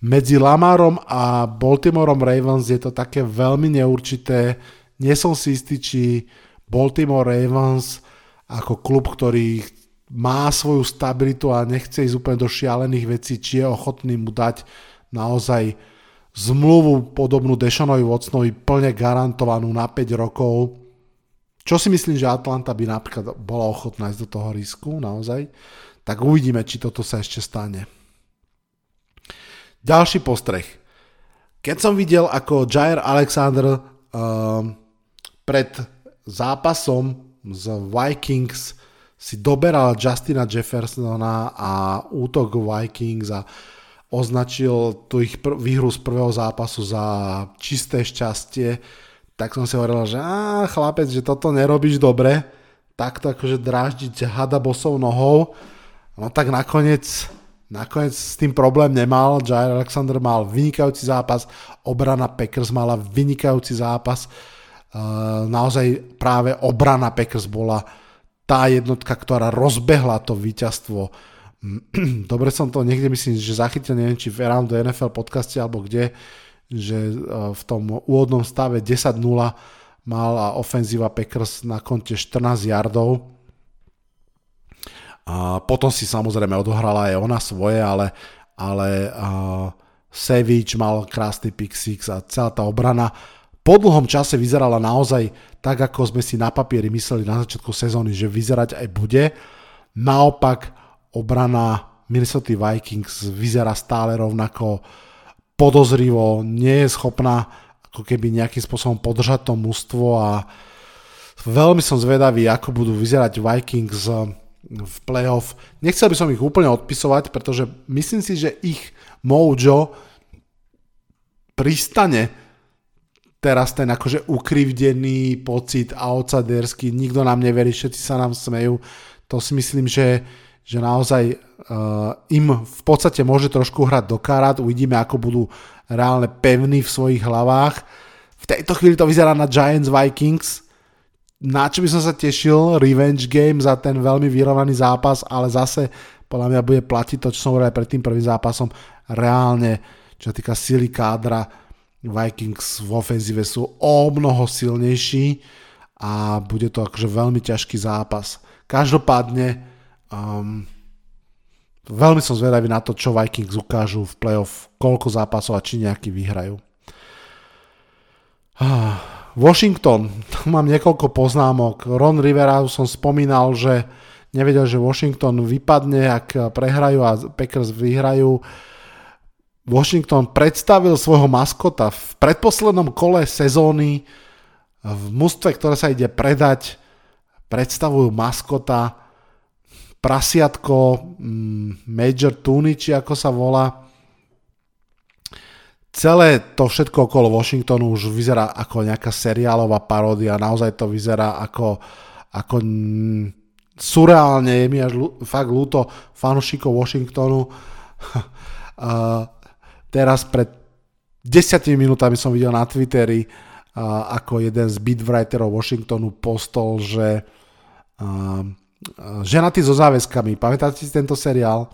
medzi Lamarom a Baltimoreom Ravens je to také veľmi neurčité. Nie som si istý, či Baltimore Ravens ako klub, ktorý má svoju stabilitu a nechce ísť úplne do šialených vecí, či je ochotný mu dať naozaj zmluvu podobnú Dešanovi Watsonovi plne garantovanú na 5 rokov. Čo si myslím, že Atlanta by napríklad bola ochotná ísť do toho risku, naozaj. Tak uvidíme, či toto sa ešte stane. Ďalší postreh. Keď som videl, ako Jair Alexander uh, pred zápasom z Vikings si doberal Justina Jeffersona a útok Vikings a označil tú ich pr- výhru z prvého zápasu za čisté šťastie, tak som si hovoril, že á, chlapec, že toto nerobíš dobre, takto akože dráždiť hada bosou nohou, no tak nakoniec Nakoniec s tým problém nemal, Jair Alexander mal vynikajúci zápas, obrana Packers mala vynikajúci zápas, uh, naozaj práve obrana Packers bola tá jednotka, ktorá rozbehla to víťazstvo. Dobre som to niekde myslím, že zachytil, neviem či v Around the NFL podcaste alebo kde, že uh, v tom úvodnom stave 10-0 mala ofenzíva Packers na konte 14 yardov, a potom si samozrejme odohrala aj ona svoje, ale, ale uh, Savage mal krásny pick six a celá tá obrana po dlhom čase vyzerala naozaj tak, ako sme si na papieri mysleli na začiatku sezóny, že vyzerať aj bude. Naopak obrana Minnesota Vikings vyzerá stále rovnako podozrivo, nie je schopná ako keby nejakým spôsobom podržať to mužstvo a veľmi som zvedavý, ako budú vyzerať Vikings v playoff. Nechcel by som ich úplne odpisovať, pretože myslím si, že ich mojo pristane teraz ten akože ukrivdený pocit outsiderský, nikto nám neverí, všetci sa nám smejú. To si myslím, že, že naozaj uh, im v podstate môže trošku hrať do karát, uvidíme, ako budú reálne pevní v svojich hlavách. V tejto chvíli to vyzerá na Giants Vikings, na čo by som sa tešil, revenge game za ten veľmi vyrovnaný zápas, ale zase podľa mňa bude platiť to, čo som hovoril pred tým prvým zápasom. Reálne, čo sa týka sily kádra, Vikings v ofenzíve sú o mnoho silnejší a bude to akože veľmi ťažký zápas. Každopádne um, veľmi som zvedavý na to, čo Vikings ukážu v playoff, koľko zápasov a či nejaký vyhrajú. Ah. Washington, tu mám niekoľko poznámok. Ron Rivera som spomínal, že nevedel, že Washington vypadne, ak prehrajú a Packers vyhrajú. Washington predstavil svojho maskota v predposlednom kole sezóny v mústve, ktoré sa ide predať, predstavujú maskota prasiatko mm, Major Tooney, či ako sa volá celé to všetko okolo Washingtonu už vyzerá ako nejaká seriálová paródia, naozaj to vyzerá ako, ako surreálne, je mi až fakt ľúto fanúšikov Washingtonu. uh, teraz pred desiatimi minútami som videl na Twitteri, uh, ako jeden z beatwriterov Washingtonu postol, že uh, ženatý so záväzkami, pamätáte si tento seriál?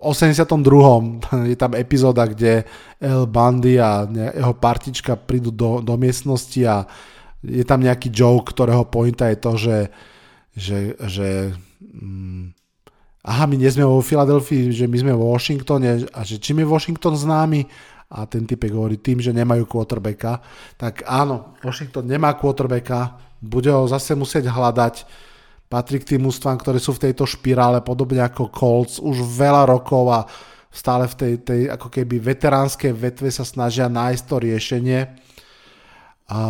82. je tam epizóda, kde El Bundy a jeho partička prídu do, do miestnosti a je tam nejaký joke, ktorého pointa je to, že, že, že mm, aha, my nie sme vo Filadelfii, že my sme vo Washingtone a že čím je Washington známy a ten typek hovorí tým, že nemajú quarterbacka, tak áno, Washington nemá quarterbacka, bude ho zase musieť hľadať, patrí k tým ústvám, ktoré sú v tejto špirále, podobne ako Colts, už veľa rokov a stále v tej, tej ako keby veteránskej vetve sa snažia nájsť to riešenie. A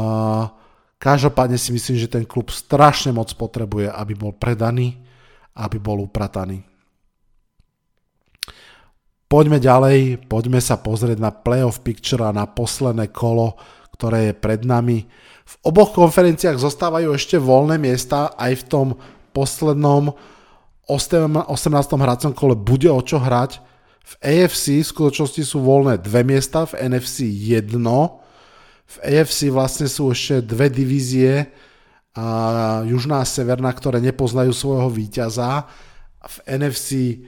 každopádne si myslím, že ten klub strašne moc potrebuje, aby bol predaný, aby bol uprataný. Poďme ďalej, poďme sa pozrieť na playoff picture a na posledné kolo, ktoré je pred nami. V oboch konferenciách zostávajú ešte voľné miesta, aj v tom poslednom 18. hracom kole bude o čo hrať. V AFC v skutočnosti sú voľné dve miesta, v NFC jedno. V AFC vlastne sú ešte dve divízie, a južná a severná, ktoré nepoznajú svojho víťaza. V NFC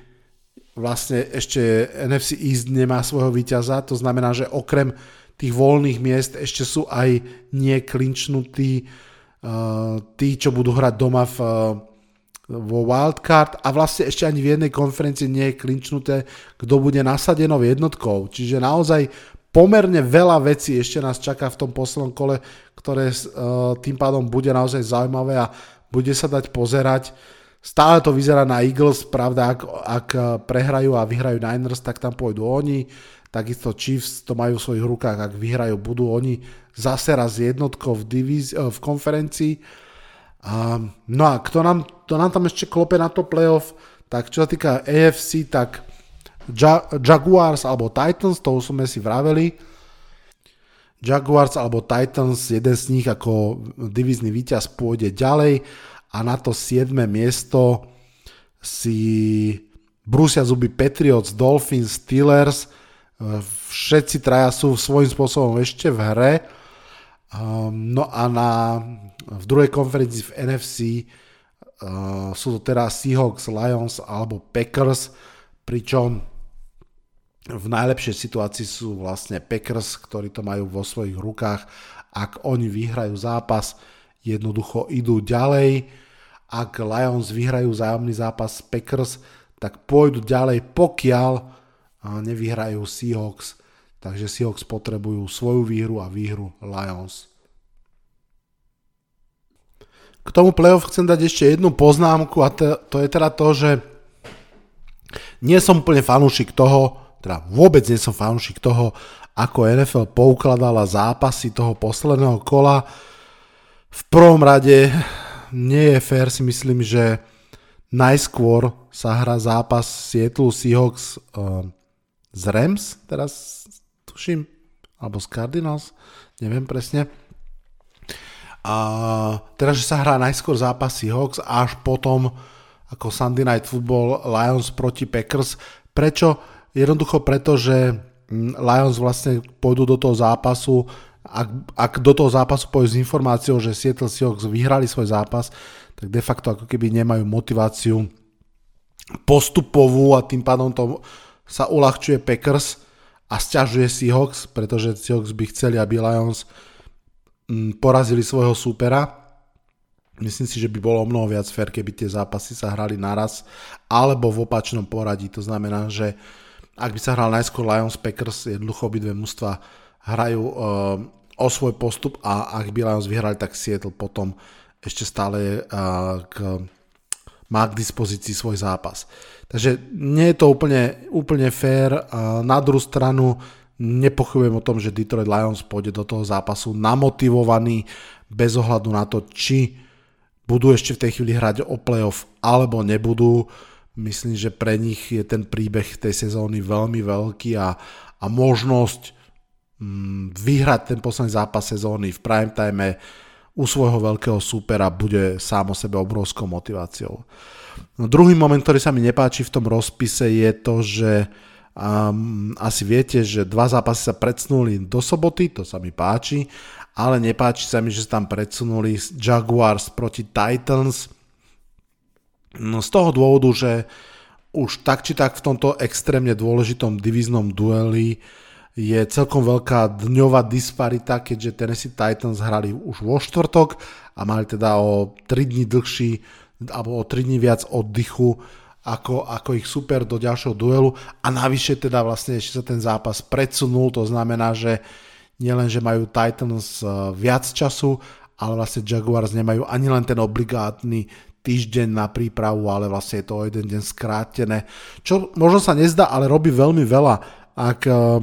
vlastne ešte NFC East nemá svojho víťaza, to znamená, že okrem tých voľných miest ešte sú aj nieklinčnutí uh, tí, čo budú hrať doma v, vo wildcard a vlastne ešte ani v jednej konferencii nie je klinčnuté, kto bude nasadenou jednotkou. Čiže naozaj pomerne veľa vecí ešte nás čaká v tom poslednom kole, ktoré uh, tým pádom bude naozaj zaujímavé a bude sa dať pozerať. Stále to vyzerá na Eagles, pravda, ak, ak prehrajú a vyhrajú Niners, tak tam pôjdu oni. Takisto Chiefs to majú v svojich rukách, ak vyhrajú, budú oni zase raz jednotkou v, divíz, v konferencii a, no a kto nám, to nám tam ešte klope na to playoff, tak čo sa týka AFC, tak ja, Jaguars alebo Titans, to už sme si vraveli. Jaguars alebo Titans, jeden z nich ako divizný víťaz pôjde ďalej a na to 7. miesto si brúsia zuby Patriots, Dolphins, Steelers, všetci traja sú svojím spôsobom ešte v hre. No a na v druhej konferencii v NFC uh, sú to teraz Seahawks, Lions alebo Packers, pričom v najlepšej situácii sú vlastne Packers, ktorí to majú vo svojich rukách. Ak oni vyhrajú zápas, jednoducho idú ďalej. Ak Lions vyhrajú zájomný zápas Packers, tak pôjdu ďalej, pokiaľ nevyhrajú Seahawks. Takže Seahawks potrebujú svoju výhru a výhru Lions. K tomu playoff chcem dať ešte jednu poznámku a to, to je teda to, že nie som úplne fanúšik toho, teda vôbec nie som fanúšik toho, ako NFL poukladala zápasy toho posledného kola. V prvom rade nie je fér si myslím, že najskôr sa hrá zápas Seattle Seahawks uh, z Rams, teraz tuším, alebo z Cardinals, neviem presne a teraz, že sa hrá najskôr zápasy Hawks a až potom ako Sunday Night Football Lions proti Packers. Prečo? Jednoducho preto, že mm, Lions vlastne pôjdu do toho zápasu, ak, ak do toho zápasu pôjdu s informáciou, že Seattle Seahawks vyhrali svoj zápas, tak de facto ako keby nemajú motiváciu postupovú a tým pádom to sa uľahčuje Packers a stiažuje Seahawks, pretože Seahawks by chceli, aby Lions porazili svojho súpera. Myslím si, že by bolo mnoho viac fér, keby tie zápasy sa hrali naraz, alebo v opačnom poradí. To znamená, že ak by sa hral najskôr Lions Packers, jednoducho obidve mužstva hrajú uh, o svoj postup a ak by Lions vyhrali, tak Seattle potom ešte stále uh, k, má k dispozícii svoj zápas. Takže nie je to úplne, úplne fér. Na druhú stranu Nepochybujem o tom, že Detroit Lions pôjde do toho zápasu namotivovaný bez ohľadu na to, či budú ešte v tej chvíli hrať o playoff alebo nebudú. Myslím, že pre nich je ten príbeh tej sezóny veľmi veľký a, a možnosť mm, vyhrať ten posledný zápas sezóny v prime time u svojho veľkého súpera bude sám o sebe obrovskou motiváciou. No, druhý moment, ktorý sa mi nepáči v tom rozpise je to, že Um, asi viete, že dva zápasy sa predsunuli do soboty, to sa mi páči, ale nepáči sa mi, že sa tam predsunuli Jaguars proti Titans. No, z toho dôvodu, že už tak či tak v tomto extrémne dôležitom divíznom dueli je celkom veľká dňová disparita, keďže Tennessee Titans hrali už vo štvrtok a mali teda o 3 dní dlhší alebo o 3 dní viac oddychu ako, ako ich super do ďalšieho duelu a navyše teda vlastne ešte sa ten zápas predsunul, to znamená, že nielen, že majú Titans eh, viac času, ale vlastne Jaguars nemajú ani len ten obligátny týždeň na prípravu, ale vlastne je to o jeden deň skrátené. Čo možno sa nezdá, ale robí veľmi veľa. Ak uh,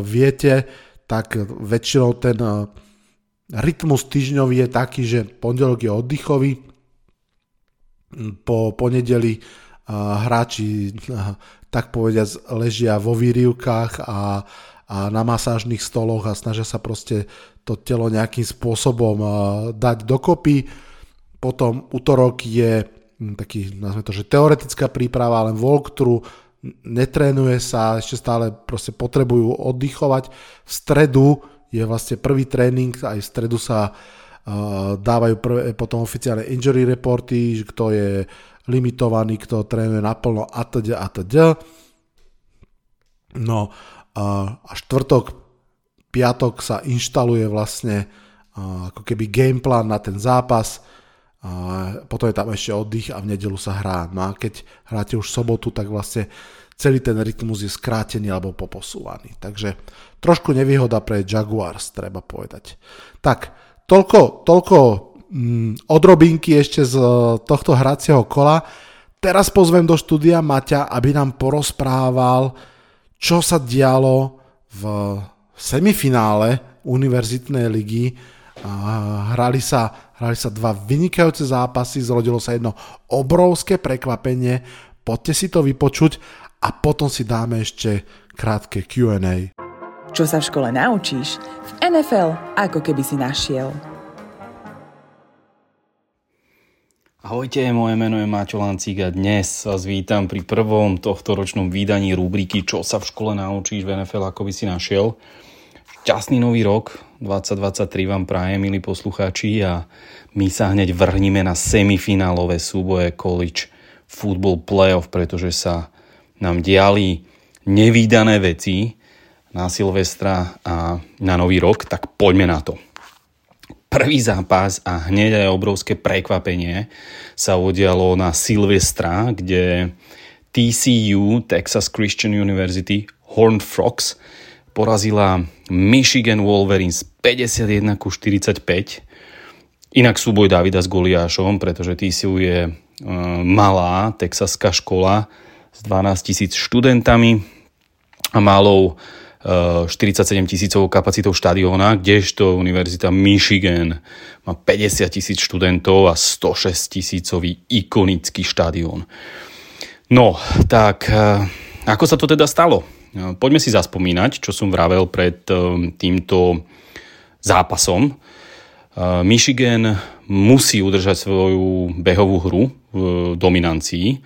viete, tak väčšinou ten uh, rytmus týždňový je taký, že pondelok je oddychový, po ponedeli hráči tak povediať ležia vo výrivkách a, a na masážnych stoloch a snažia sa proste to telo nejakým spôsobom dať dokopy potom útorok je taký, nazvime to, že teoretická príprava, len walkthrough, netrénuje sa, ešte stále proste potrebujú oddychovať. V stredu je vlastne prvý tréning, aj v stredu sa uh, dávajú prvé, potom oficiálne injury reporty, kto je limitovaný, kto trénuje naplno a teda a teda. No a štvrtok, piatok sa inštaluje vlastne uh, ako keby gameplan na ten zápas, a potom je tam ešte oddych a v nedelu sa hrá. No a keď hráte už sobotu, tak vlastne celý ten rytmus je skrátený alebo poposúvaný. Takže trošku nevýhoda pre Jaguars, treba povedať. Tak, toľko, toľko mm, odrobinky ešte z tohto hracieho kola. Teraz pozvem do štúdia Maťa, aby nám porozprával, čo sa dialo v semifinále univerzitnej ligy. Hrali sa Hrali sa dva vynikajúce zápasy, zrodilo sa jedno obrovské prekvapenie, poďte si to vypočuť a potom si dáme ešte krátke Q&A. Čo sa v škole naučíš, v NFL ako keby si našiel. Ahojte, moje meno je Máťo Lancík a dnes vás vítam pri prvom tohto ročnom výdaní rubriky Čo sa v škole naučíš v NFL ako by si našiel. Šťastný nový rok 2023 vám prajem, milí poslucháči a my sa hneď vrhníme na semifinálové súboje college football playoff, pretože sa nám diali nevýdané veci na Silvestra a na Nový rok, tak poďme na to. Prvý zápas a hneď aj obrovské prekvapenie sa udialo na Silvestra, kde TCU, Texas Christian University, Horned Frogs, porazila Michigan Wolverines 51 ku 45. Inak súboj Davida s Goliášom, pretože TCU je e, malá texaská škola s 12 tisíc študentami a malou 47 tisícovou kapacitou štadióna, kdežto Univerzita Michigan má 50 tisíc študentov a 106 tisícový ikonický štadión. No, tak e, ako sa to teda stalo? Poďme si zaspomínať, čo som vravel pred týmto zápasom. Michigan musí udržať svoju behovú hru v dominancii.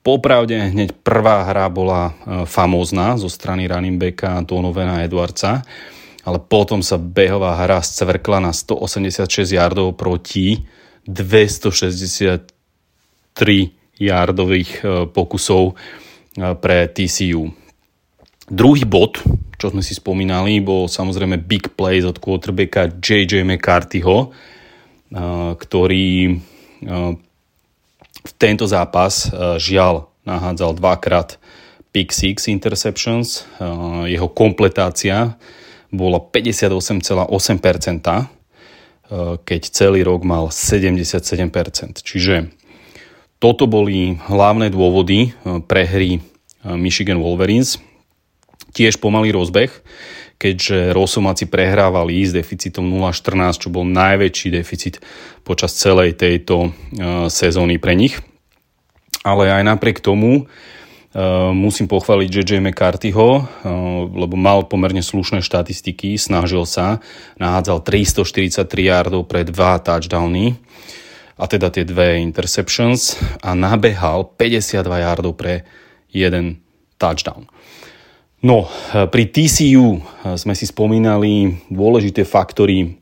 Popravde hneď prvá hra bola uh, famózna zo strany running backa Donovena Edwardsa, ale potom sa behová hra scvrkla na 186 yardov proti 263 yardových uh, pokusov pre TCU. Druhý bod, čo sme si spomínali, bol samozrejme big play od quarterbacka JJ McCarthyho, ktorý v tento zápas žiaľ nahádzal dvakrát pick six interceptions. Jeho kompletácia bola 58,8%, keď celý rok mal 77%. Čiže toto boli hlavné dôvody prehry Michigan Wolverines – Tiež pomalý rozbeh, keďže Rosomáci prehrávali s deficitom 0,14, čo bol najväčší deficit počas celej tejto uh, sezóny pre nich. Ale aj napriek tomu uh, musím pochváliť JJ McCarthyho, uh, lebo mal pomerne slušné štatistiky, snažil sa, nahádzal 343 yardov pre dva touchdowny, a teda tie dve interceptions a nabehal 52 yardov pre jeden touchdown. No, eh, pri TCU eh, sme si spomínali dôležité faktory,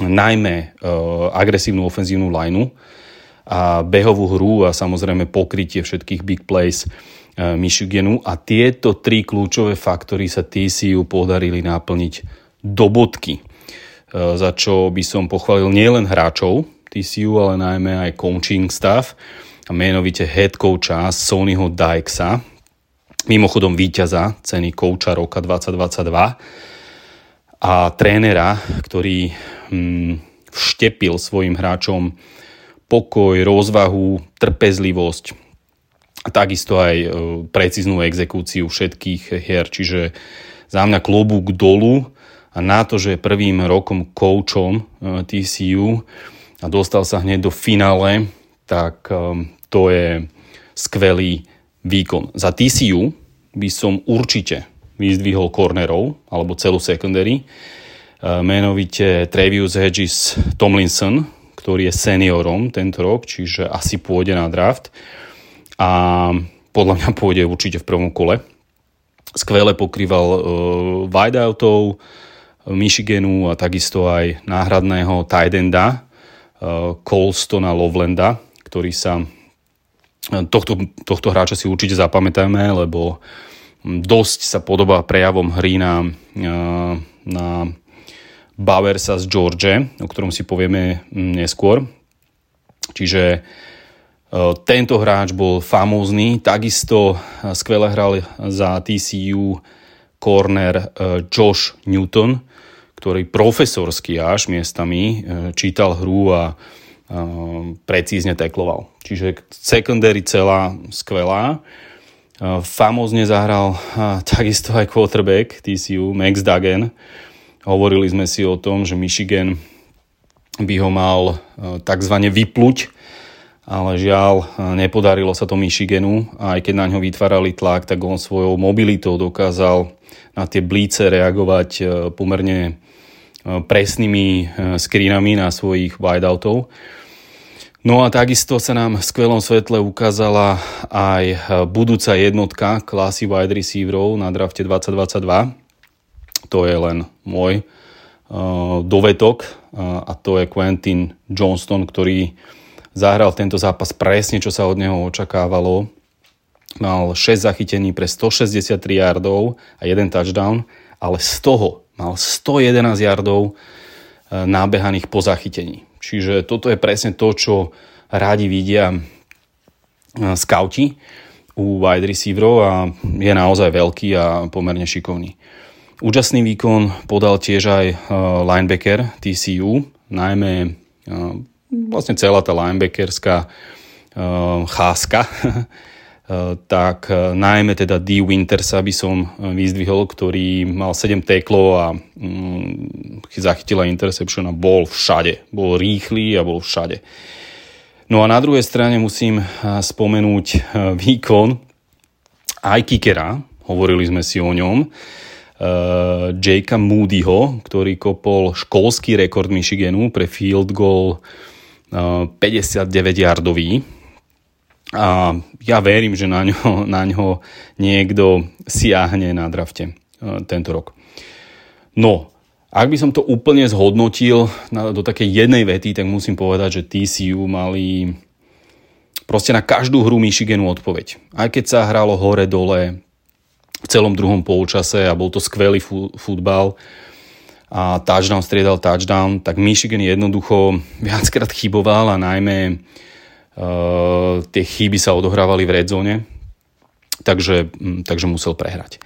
najmä e, agresívnu ofenzívnu lineu a behovú hru a samozrejme pokrytie všetkých big plays e, Michiganu a tieto tri kľúčové faktory sa TCU podarili naplniť do bodky. Za čo by som pochválil nielen hráčov TCU, ale najmä aj coaching staff, a menovite head coacha Sonyho Dykesa, mimochodom víťaza ceny kouča roka 2022 a trénera, ktorý hm, vštepil svojim hráčom pokoj, rozvahu, trpezlivosť a takisto aj e, precíznú exekúciu všetkých hier. Čiže za mňa klobúk dolu a na to, že je prvým rokom koučom e, TCU a dostal sa hneď do finále, tak e, to je skvelý výkon. Za TCU by som určite vyzdvihol cornerov alebo celú secondary, menovite Travius Hedges Tomlinson, ktorý je seniorom tento rok, čiže asi pôjde na draft a podľa mňa pôjde určite v prvom kole. Skvele pokrýval uh, wideoutov Michiganu a takisto aj náhradného Tidenda uh, Colstona Lovlanda, ktorý sa tohto, tohto hráča si určite zapamätajme, lebo dosť sa podobá prejavom hry na, uh, na Bowersa z George, o ktorom si povieme neskôr. Čiže Eh, tento hráč bol famózny, takisto skvele hral za TCU corner eh, Josh Newton, ktorý profesorsky až miestami čítal hru a precízne tekloval. Čiže secondary celá skvelá. Famózne zahral takisto aj quarterback TCU Max Duggan. Hovorili sme si o tom, že Michigan by ho mal takzvané vypluť ale žiaľ, nepodarilo sa to Michiganu a aj keď na ňo vytvárali tlak, tak on svojou mobilitou dokázal na tie blíce reagovať e, pomerne e, presnými e, screenami na svojich wideoutov. No a takisto sa nám v skvelom svetle ukázala aj budúca jednotka klasy wide receiverov na drafte 2022. To je len môj dovetok a to je Quentin Johnston, ktorý Zahral tento zápas presne, čo sa od neho očakávalo. Mal 6 zachytení pre 163 yardov a jeden touchdown, ale z toho mal 111 yardov e, nábehaných po zachytení. Čiže toto je presne to, čo rádi vidia e, scouti u wide receiverov a je naozaj veľký a pomerne šikovný. Úžasný výkon podal tiež aj e, linebacker TCU, najmä vlastne celá tá linebackerská cháska, tak uh, najmä teda D. Wintersa by som vyzdvihol, ktorý mal 7 teklov a um, zachytil interception a bol všade. Bol rýchly a bol všade. No a na druhej strane musím spomenúť výkon aj kickera, hovorili sme si o ňom, uh, Jakea Moodyho, ktorý kopol školský rekord Michiganu pre field goal 59-yardový. A ja verím, že na ňo, na ňo niekto siahne na drafte e, tento rok. No, ak by som to úplne zhodnotil do takej jednej vety, tak musím povedať, že TCU mali proste na každú hru Michiganu odpoveď. Aj keď sa hralo hore-dole v celom druhom polčase a bol to skvelý futbal, a touchdown striedal touchdown, tak Michigan jednoducho viackrát chyboval a najmä tie chyby sa odohrávali v redzone, takže, um, takže musel prehrať.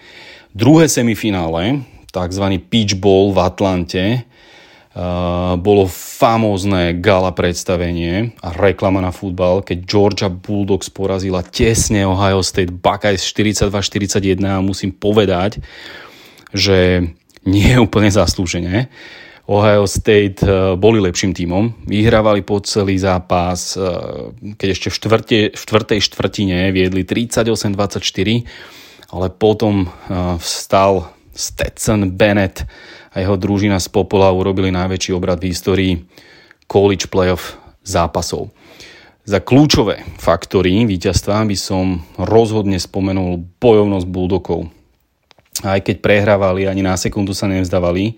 Druhé semifinále, tzv. Pitch Bowl v Atlante, uh, bolo famózne gala predstavenie a reklama na futbal, keď Georgia Bulldogs porazila tesne Ohio State Buckeyes 42-41 a musím povedať, že nie úplne zaslúžene. Ohio State eh, boli lepším tímom, vyhrávali po celý zápas, eh, keď ešte v, štvrte, v štvrtej štvrtine viedli 38-24, ale potom eh, vstal Stetson Bennett a jeho družina z Popola urobili najväčší obrad v histórii college playoff zápasov. Za kľúčové faktory víťazstva by som rozhodne spomenul bojovnosť Bulldogov aj keď prehrávali, ani na sekundu sa nevzdávali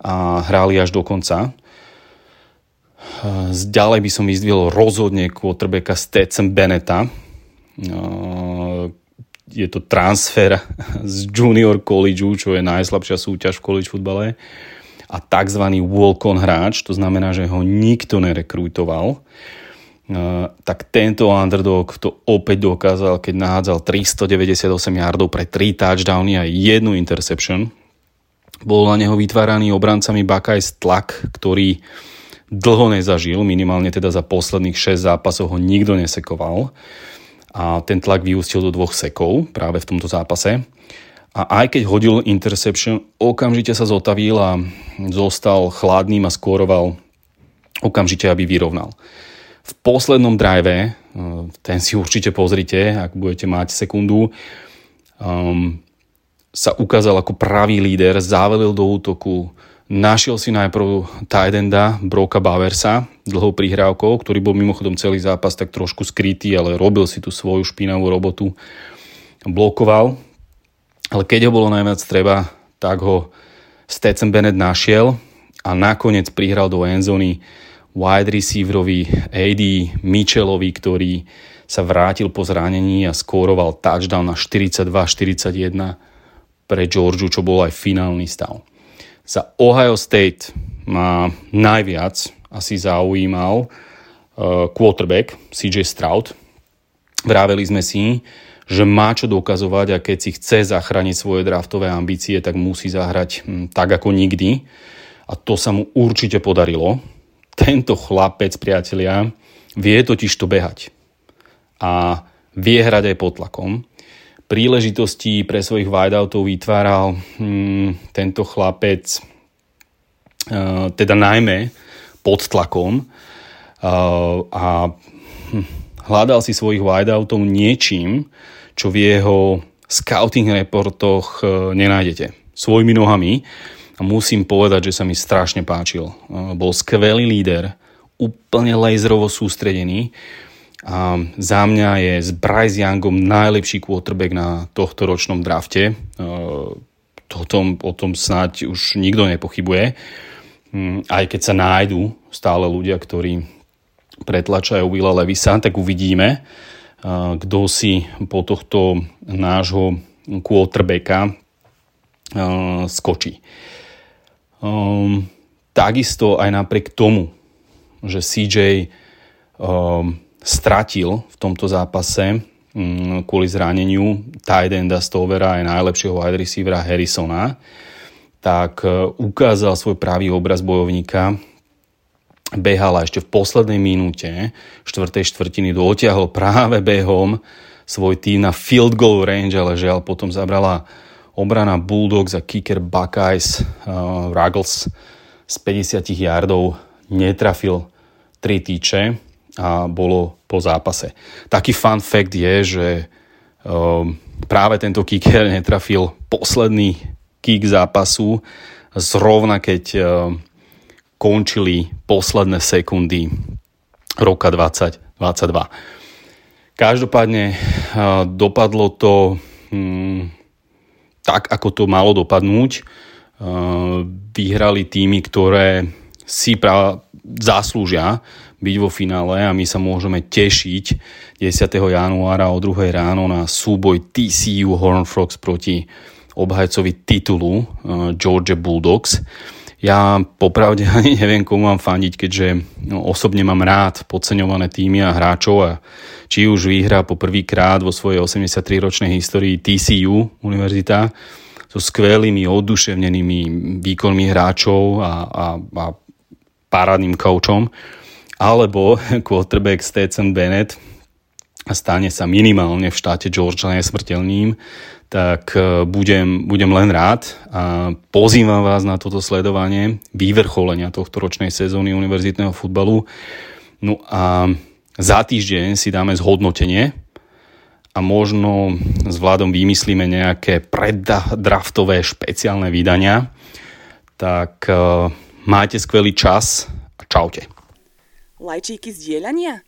a hráli až do konca. Ďalej by som vyzdvihol rozhodne quarterbacka Stetson Beneta. Je to transfer z junior college, čo je najslabšia súťaž v college futbale a tzv. walk-on hráč, to znamená, že ho nikto nerekrutoval. tak tento underdog to opäť dokázal, keď nahádzal 398 yardov pre 3 touchdowny a jednu interception. Bol na neho vytváraný obrancami Buckeyes tlak, ktorý dlho nezažil, minimálne teda za posledných 6 zápasov ho nikto nesekoval. A ten tlak vyústil do dvoch sekov práve v tomto zápase. A aj keď hodil interception, okamžite sa zotavil a zostal chladným a skóroval okamžite, aby vyrovnal v poslednom drive, eh, ten si určite pozrite, ak budete mať sekundu, um, sa ukázal ako pravý líder, závelil do útoku, našiel si najprv Tidenda, Broka Baversa, dlhou prihrávkou, ktorý bol mimochodom celý zápas tak trošku skrytý, ale robil si tú svoju špinavú robotu, blokoval, ale keď ho bolo najviac treba, tak ho Stetson Bennett našiel a nakoniec prihral do endzony wide receiverovi AD Mitchellovi, ktorý sa vrátil po zranení a skóroval touchdown na 42-41 pre Georgiu, čo bol aj finálny stav. Za Ohio State ma najviac asi zaujímal uh, quarterback CJ Stroud. Vráveli sme si, že má čo dokazovať a keď si chce zachrániť svoje draftové ambície, tak musí zahrať hm, tak ako nikdy. A to sa mu určite podarilo tento chlapec, priatelia, vie totiž to behať. A vie hrať aj pod tlakom. Príležitosti pre svojich wideoutov vytváral hmm, tento chlapec uh, teda najmä pod tlakom uh, a hm, hľadal si svojich wideoutov niečím, čo v jeho scouting reportoch uh, nenájdete. Svojimi nohami a musím povedať, že sa mi strašne páčil. Bol skvelý líder, úplne laserovo sústredený a za mňa je s Bryce Youngom najlepší quarterback na tohto ročnom drafte. O tom, o tom snáď už nikto nepochybuje. Hm, aj keď sa nájdú stále ľudia, ktorí pretlačajú Willa Levisa, tak uvidíme, kto si po tohto nášho quarterbacka skočí. Um, takisto aj napriek tomu, že CJ stratil v tomto zápase um, kvôli zraneniu tight enda Stovera aj najlepšieho wide receivera Harrisona, tak uh, ukázal svoj pravý obraz bojovníka, behal a ešte v poslednej minúte štvrtej štvrtiny dotiahol práve behom svoj tým na field goal range, ale žiaľ potom zabrala obrana Bulldogs a kicker Buckeyes uh, Ruggles z 50 yardov netrafil 3 týče a bolo po zápase. Taký fun fact je, že uh, práve tento kicker netrafil posledný kick zápasu zrovna keď uh, končili posledné sekundy roka 2022. Každopádne uh, dopadlo to um, tak, ako to malo dopadnúť. Uh, vyhrali týmy, ktoré si práve zaslúžia byť vo finále a my sa môžeme tešiť 10. januára o 2. ráno na súboj TCU Horn Frogs proti obhajcovi titulu uh, Georgia Bulldogs. Ja popravde ani neviem, komu mám fandiť, keďže no, osobne mám rád podceňované týmy a hráčov a či už vyhrá po prvýkrát vo svojej 83-ročnej histórii TCU univerzita so skvelými, oduševnenými výkonmi hráčov a, a, a parádnym koučom, alebo quarterback Stetson Bennett stane sa minimálne v štáte Georgia nesmrteľným, tak e, budem, budem len rád a pozývam vás na toto sledovanie vyvrcholenia tohto ročnej sezóny univerzitného futbalu. No a za týždeň si dáme zhodnotenie a možno s Vladom vymyslíme nejaké preddraftové špeciálne vydania. Tak uh, máte skvelý čas a čaute. Lajčíky zdieľania?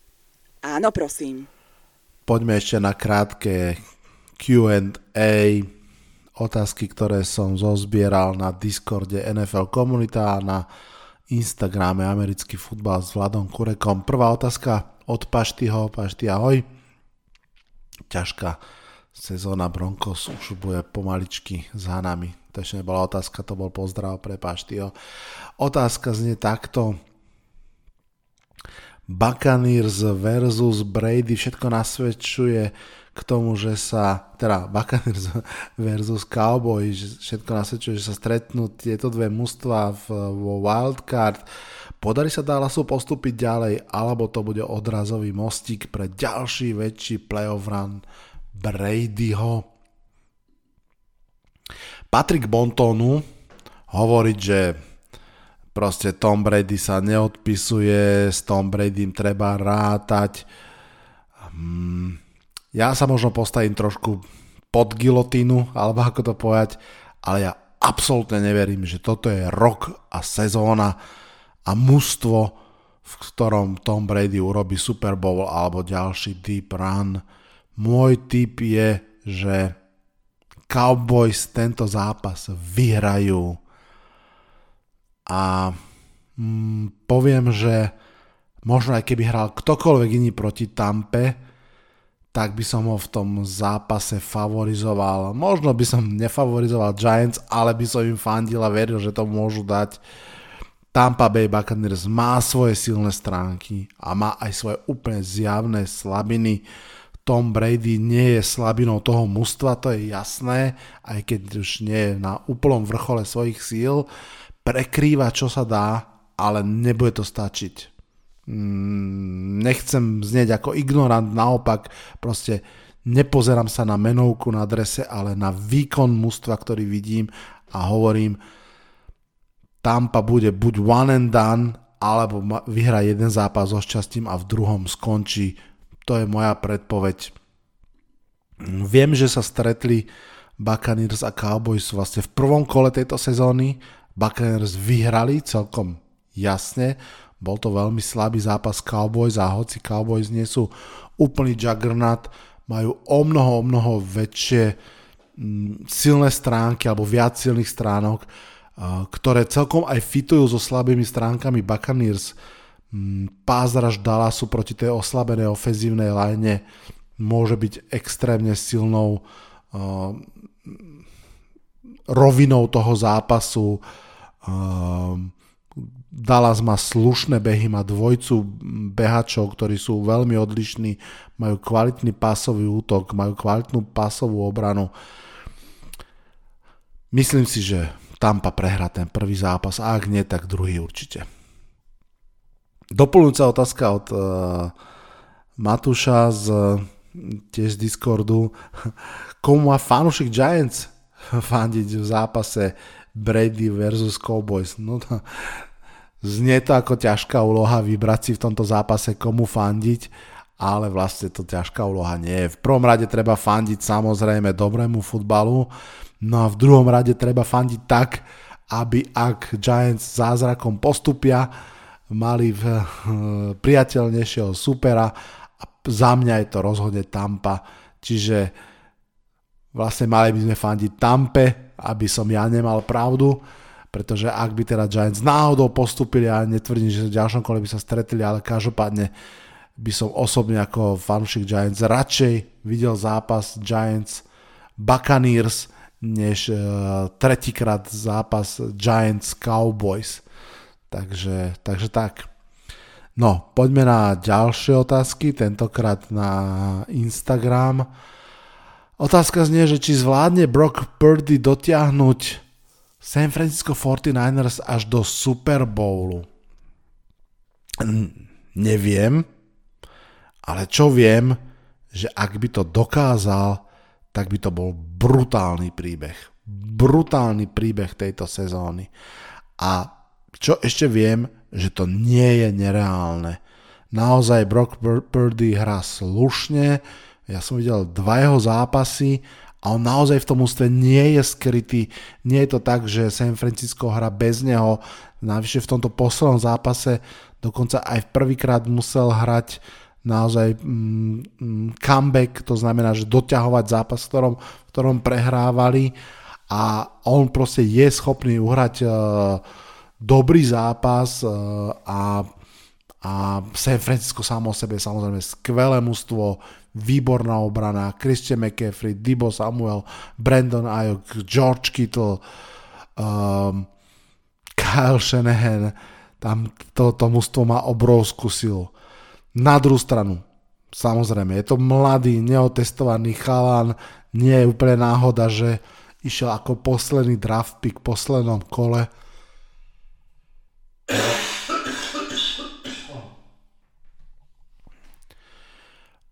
Áno, prosím. Poďme ešte na krátke Q&A, otázky, ktoré som zozbieral na Discorde NFL komunita a na Instagrame americký futbal s Vladom Kurekom. Prvá otázka od Paštyho. Pašty, ahoj. Ťažká sezóna Broncos už bude pomaličky za nami. To ešte nebola otázka, to bol pozdrav pre Paštyho. Otázka znie takto. Buccaneers versus Brady, všetko nasvedčuje k tomu, že sa, teda Buccaneers versus Cowboys, všetko nasvedčuje, že sa stretnú tieto dve mužstva vo wildcard. Podarí sa Dallasu postúpiť ďalej, alebo to bude odrazový mostík pre ďalší väčší playoff run Bradyho. Patrick Bontonu hovoriť, že proste Tom Brady sa neodpisuje, s Tom Bradym treba rátať. Hmm, ja sa možno postavím trošku pod gilotínu, alebo ako to povedať, ale ja absolútne neverím, že toto je rok a sezóna a mužstvo, v ktorom Tom Brady urobí Super Bowl alebo ďalší deep run. Môj tip je, že Cowboys tento zápas vyhrajú a mm, poviem, že možno aj keby hral ktokoľvek iný proti Tampe, tak by som ho v tom zápase favorizoval. Možno by som nefavorizoval Giants, ale by som im fandil a veril, že to môžu dať. Tampa Bay Buccaneers má svoje silné stránky a má aj svoje úplne zjavné slabiny. Tom Brady nie je slabinou toho mužstva, to je jasné, aj keď už nie je na úplnom vrchole svojich síl. Prekrýva, čo sa dá, ale nebude to stačiť Mm, nechcem znieť ako ignorant, naopak proste nepozerám sa na menovku na drese, ale na výkon mužstva, ktorý vidím a hovorím, Tampa bude buď one and done, alebo vyhrá jeden zápas so šťastím a v druhom skončí. To je moja predpoveď. Viem, že sa stretli Buccaneers a Cowboys vlastne v prvom kole tejto sezóny. Buccaneers vyhrali celkom jasne, bol to veľmi slabý zápas Cowboys a hoci Cowboys nie sú úplný juggernaut, majú o mnoho, o mnoho väčšie mm, silné stránky alebo viac silných stránok, ktoré celkom aj fitujú so slabými stránkami Buccaneers. Mm, pázraž Dallasu proti tej oslabenej ofenzívnej line môže byť extrémne silnou rovinou toho zápasu. Dallas má slušné behy, má dvojcu behačov, ktorí sú veľmi odlišní, majú kvalitný pásový útok, majú kvalitnú pásovú obranu. Myslím si, že Tampa prehrá ten prvý zápas a ak nie, tak druhý určite. Doplňujúca otázka od uh, Matúša z tiež z Discordu. Komu má fanúšik Giants fandiť v zápase Brady versus Cowboys? No to, Znie to ako ťažká úloha vybrať si v tomto zápase komu fandiť, ale vlastne to ťažká úloha nie je. V prvom rade treba fandiť samozrejme dobrému futbalu, no a v druhom rade treba fandiť tak, aby ak Giants zázrakom postupia, mali v, uh, priateľnejšieho supera a za mňa je to rozhodne Tampa, čiže vlastne mali by sme fandiť Tampe, aby som ja nemal pravdu, pretože ak by teda Giants náhodou postupili, a netvrdím, že v ďalšom kole by sa stretli, ale každopádne by som osobne ako fanúšik Giants radšej videl zápas Giants Buccaneers, než uh, tretíkrát zápas Giants Cowboys. Takže, takže tak. No, poďme na ďalšie otázky, tentokrát na Instagram. Otázka znie, že či zvládne Brock Purdy dotiahnuť San Francisco 49ers až do Super Bowlu. Neviem, ale čo viem, že ak by to dokázal, tak by to bol brutálny príbeh. Brutálny príbeh tejto sezóny. A čo ešte viem, že to nie je nereálne. Naozaj Brock Purdy hrá slušne, ja som videl dva jeho zápasy a on naozaj v tom ústve nie je skrytý. Nie je to tak, že San Francisco hra bez neho. Navyše v tomto poslednom zápase dokonca aj prvýkrát musel hrať naozaj mm, mm, comeback, to znamená, že doťahovať zápas, v ktorom, v ktorom prehrávali a on proste je schopný uhrať uh, dobrý zápas uh, a, a San Francisco samo o sebe samozrejme skvelé mužstvo, výborná obrana, Christian McCaffrey, Dibo Samuel, Brandon Ayok, George Kittle, um, Kyle Shanahan, tam to, to mužstvo má obrovskú silu. Na druhú stranu, samozrejme, je to mladý, neotestovaný chalan, nie je úplne náhoda, že išiel ako posledný draft pick v poslednom kole.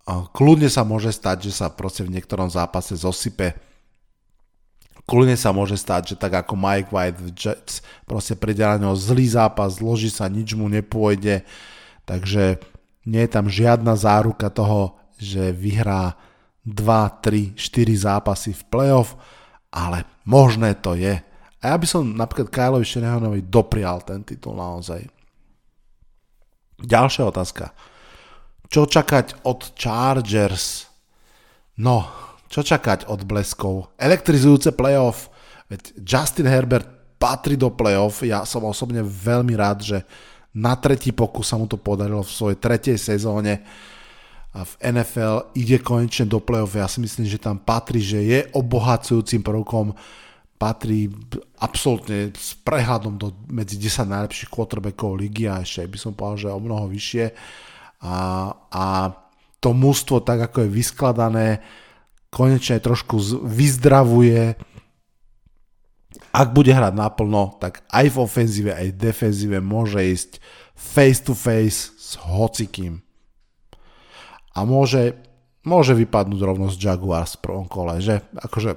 Kľudne sa môže stať, že sa proste v niektorom zápase zosype. Kľudne sa môže stať, že tak ako Mike White v Jets proste príde na ňo zlý zápas, zloží sa, nič mu nepôjde. Takže nie je tam žiadna záruka toho, že vyhrá 2, 3, 4 zápasy v playoff, ale možné to je. A ja by som napríklad Kyleovi Shanahanovi doprial ten titul naozaj. Ďalšia otázka. Čo čakať od Chargers? No, čo čakať od bleskov? Elektrizujúce playoff. Veď Justin Herbert patrí do playoff. Ja som osobne veľmi rád, že na tretí pokus sa mu to podarilo v svojej tretej sezóne a v NFL ide konečne do playoff. Ja si myslím, že tam patrí, že je obohacujúcim prvkom patrí absolútne s prehľadom do, medzi 10 najlepších quarterbackov ligy a ešte by som povedal, že o mnoho vyššie a, a to mústvo tak ako je vyskladané konečne trošku vyzdravuje ak bude hrať naplno, tak aj v ofenzíve, aj v defenzíve môže ísť face to face s hocikým. A môže, môže vypadnúť rovno z Jaguars v prvom kole, že? Akože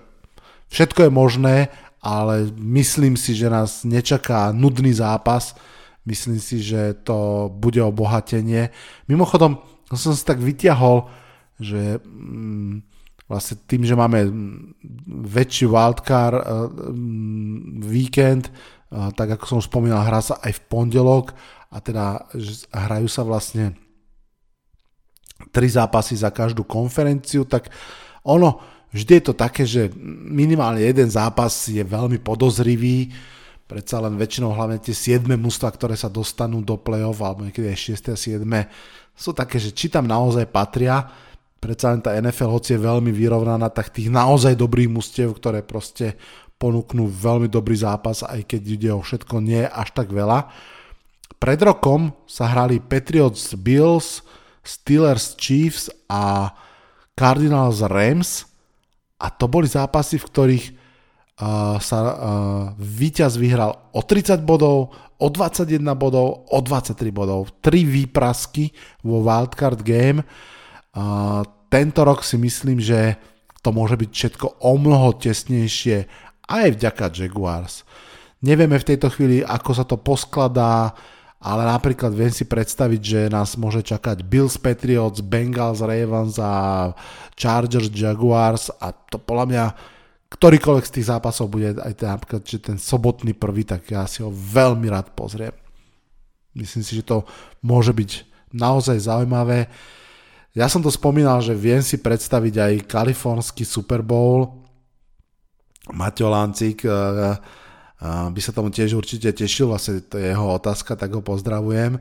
všetko je možné, ale myslím si, že nás nečaká nudný zápas, Myslím si, že to bude obohatenie. Mimochodom, som si tak vyťahol, že mm, vlastne tým, že máme väčší wildcard uh, víkend, uh, tak ako som spomínal, hrá sa aj v pondelok a teda hrajú sa vlastne tri zápasy za každú konferenciu, tak ono, vždy je to také, že minimálne jeden zápas je veľmi podozrivý, predsa len väčšinou hlavne tie 7 mužstva, ktoré sa dostanú do play-off, alebo niekedy aj 6. a 7. sú také, že či tam naozaj patria, predsa len tá NFL, hoci je veľmi vyrovnaná, tak tých naozaj dobrých mužstiev, ktoré proste ponúknú veľmi dobrý zápas, aj keď ide o všetko, nie až tak veľa. Pred rokom sa hrali Patriots Bills, Steelers Chiefs a Cardinals Rams a to boli zápasy, v ktorých sa uh, víťaz vyhral o 30 bodov, o 21 bodov, o 23 bodov. Tri výprasky vo Wildcard Game. Uh, tento rok si myslím, že to môže byť všetko o mnoho tesnejšie aj vďaka Jaguars. Nevieme v tejto chvíli, ako sa to poskladá, ale napríklad viem si predstaviť, že nás môže čakať Bills Patriots, Bengals Ravens a Chargers Jaguars a to podľa mňa ktorýkoľvek z tých zápasov bude aj ten, napríklad, že ten sobotný prvý, tak ja si ho veľmi rád pozriem. Myslím si, že to môže byť naozaj zaujímavé. Ja som to spomínal, že viem si predstaviť aj kalifornský Super Bowl. Maťo Lancik eh, eh, by sa tomu tiež určite tešil, vlastne to je jeho otázka, tak ho pozdravujem,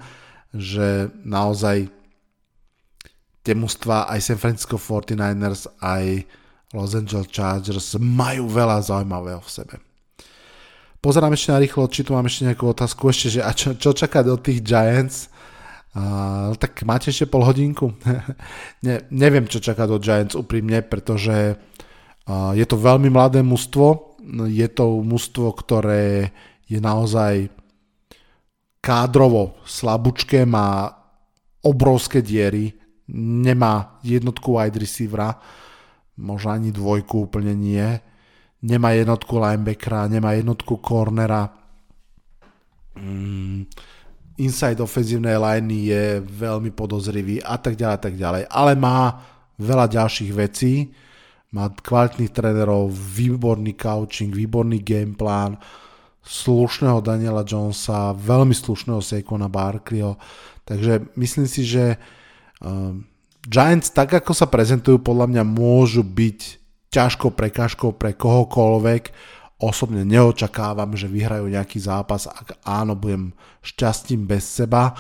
že naozaj tie mužstva aj San Francisco 49ers, aj Los Angeles Chargers majú veľa zaujímavého v sebe. Pozerám ešte na rýchlo, či tu mám ešte nejakú otázku, ešte, že a čo, čo čaká do tých Giants? Uh, tak máte ešte pol hodinku? ne, neviem, čo čaká do Giants úprimne, pretože uh, je to veľmi mladé mužstvo, je to mužstvo, ktoré je naozaj kádrovo slabúčke, má obrovské diery, nemá jednotku wide receivera, možno ani dvojku úplne nie. Nemá jednotku linebackera, nemá jednotku cornera. Mm, inside ofenzívnej liney je veľmi podozrivý a tak ďalej, tak ďalej. Ale má veľa ďalších vecí. Má kvalitných trénerov, výborný coaching, výborný gameplán, slušného Daniela Jonesa, veľmi slušného Saquona Barkleyho. Takže myslím si, že um, Giants, tak ako sa prezentujú, podľa mňa môžu byť ťažkou prekážkou pre kohokoľvek. Osobne neočakávam, že vyhrajú nejaký zápas, ak áno, budem šťastím bez seba.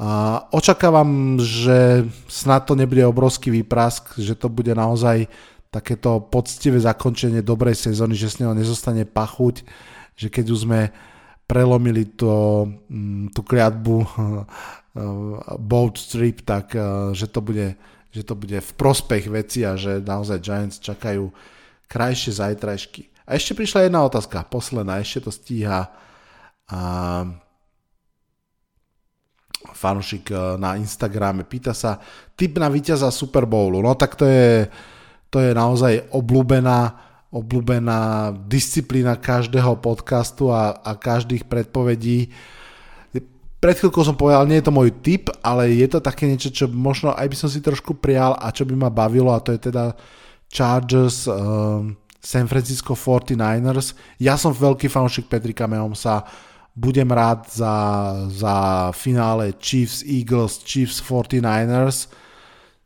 A očakávam, že snad to nebude obrovský výprask, že to bude naozaj takéto poctivé zakončenie dobrej sezóny, že s neho nezostane pachuť, že keď už sme prelomili to, mm, tú kliatbu boat strip, tak že to bude že to bude v prospech veci a že naozaj Giants čakajú krajšie zajtrajšky. A ešte prišla jedna otázka, posledná, ešte to stíha a fanušik e, na Instagrame. Pýta sa, typ na víťaza Super Bowlu, no tak to je, to je naozaj obľúbená, obľúbená disciplína každého podcastu a, a každých predpovedí pred chvíľkou som povedal, nie je to môj typ, ale je to také niečo, čo možno aj by som si trošku prijal a čo by ma bavilo a to je teda Chargers, uh, San Francisco 49ers. Ja som veľký fanúšik Petrika Mahomesa, budem rád za, za finále Chiefs, Eagles, Chiefs 49ers.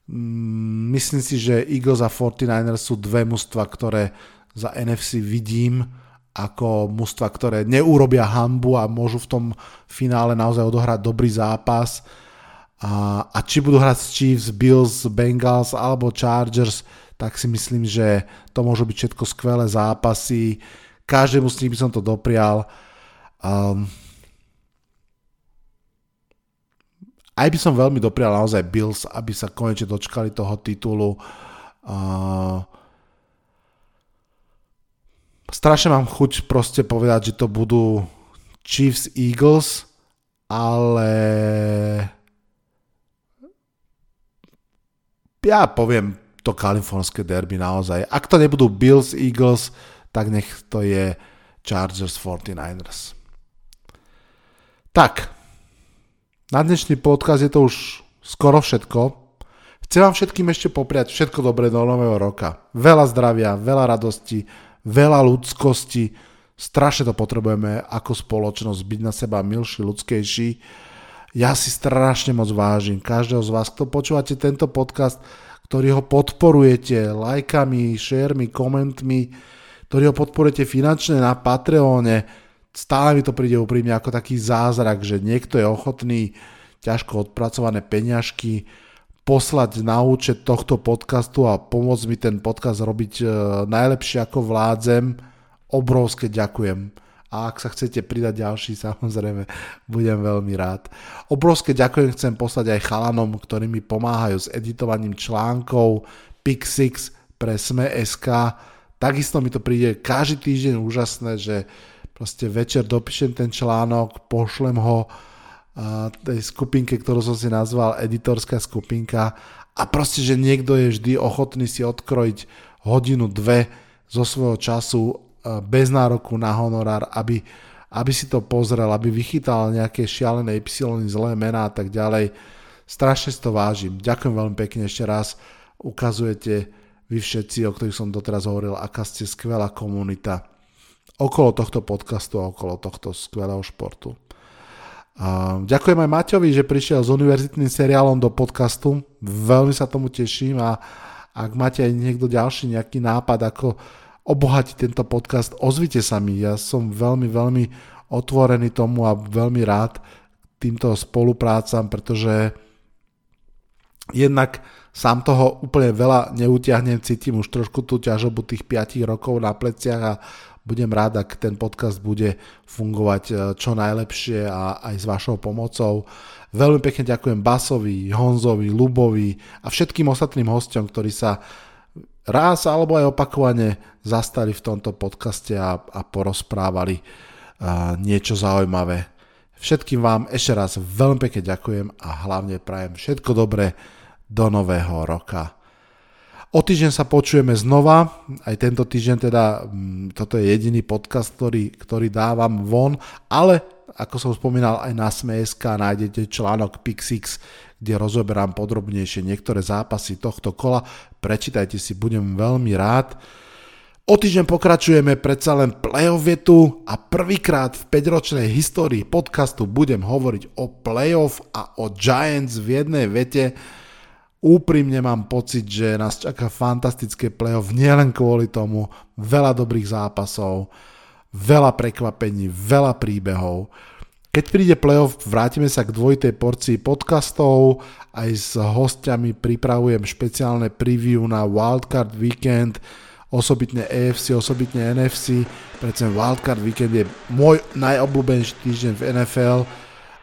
Mm, myslím si, že Eagles a 49ers sú dve mužstva, ktoré za NFC vidím ako mužstva, ktoré neurobia hambu a môžu v tom finále naozaj odohrať dobrý zápas. A, a či budú hrať Chiefs, Bills, Bengals alebo Chargers, tak si myslím, že to môžu byť všetko skvelé zápasy. Každému z nich by som to doprial. Um, aj by som veľmi doprial naozaj Bills, aby sa konečne dočkali toho titulu. Uh, strašne mám chuť proste povedať, že to budú Chiefs Eagles, ale ja poviem to kalifornské derby naozaj. Ak to nebudú Bills Eagles, tak nech to je Chargers 49ers. Tak, na dnešný podcast je to už skoro všetko. Chcem vám všetkým ešte popriať všetko dobré do nového roka. Veľa zdravia, veľa radosti, veľa ľudskosti, strašne to potrebujeme ako spoločnosť, byť na seba milší, ľudskejší. Ja si strašne moc vážim každého z vás, kto počúvate tento podcast, ktorý ho podporujete lajkami, šermi, komentmi, ktorý ho podporujete finančne na Patreone. Stále mi to príde úprimne ako taký zázrak, že niekto je ochotný ťažko odpracované peňažky poslať na účet tohto podcastu a pomôcť mi ten podcast robiť e, najlepšie ako vládzem. Obrovské ďakujem. A ak sa chcete pridať ďalší, samozrejme, budem veľmi rád. Obrovské ďakujem chcem poslať aj chalanom, ktorí mi pomáhajú s editovaním článkov Pixix pre Sme.sk. Takisto mi to príde každý týždeň úžasné, že proste večer dopíšem ten článok, pošlem ho tej skupinke, ktorú som si nazval editorská skupinka a proste, že niekto je vždy ochotný si odkrojiť hodinu, dve zo svojho času e, bez nároku na honorár, aby, aby si to pozrel, aby vychytal nejaké šialené Y, zlé mená a tak ďalej. Strašne si to vážim. Ďakujem veľmi pekne ešte raz. Ukazujete vy všetci, o ktorých som doteraz hovoril, aká ste skvelá komunita okolo tohto podcastu a okolo tohto skvelého športu. Ďakujem aj Maťovi, že prišiel s univerzitným seriálom do podcastu. Veľmi sa tomu teším a ak máte aj niekto ďalší nejaký nápad, ako obohatiť tento podcast, ozvite sa mi. Ja som veľmi, veľmi otvorený tomu a veľmi rád týmto spoluprácam, pretože jednak sám toho úplne veľa neutiahnem, cítim už trošku tú ťažobu tých 5 rokov na pleciach a budem rád, ak ten podcast bude fungovať e, čo najlepšie a aj s vašou pomocou. Veľmi pekne ďakujem Basovi, Honzovi, Lubovi a všetkým ostatným hostom, ktorí sa raz alebo aj opakovane zastali v tomto podcaste a, a porozprávali e, niečo zaujímavé. Všetkým vám ešte raz veľmi pekne ďakujem a hlavne prajem všetko dobré do nového roka. O týždeň sa počujeme znova, aj tento týždeň teda, mm, toto je jediný podcast, ktorý, ktorý dávam von, ale ako som spomínal aj na Sme.sk nájdete článok Pixix, kde rozoberám podrobnejšie niektoré zápasy tohto kola. Prečítajte si, budem veľmi rád. O týždeň pokračujeme predsa len playoff tu a prvýkrát v 5-ročnej histórii podcastu budem hovoriť o playoff a o Giants v jednej vete. Úprimne mám pocit, že nás čaká fantastické playoff nielen kvôli tomu, veľa dobrých zápasov, veľa prekvapení, veľa príbehov. Keď príde playoff, vrátime sa k dvojitej porcii podcastov, aj s hostiami pripravujem špeciálne preview na Wildcard Weekend, osobitne AFC, osobitne NFC, predtým Wildcard Weekend je môj najobľúbenejší týždeň v NFL.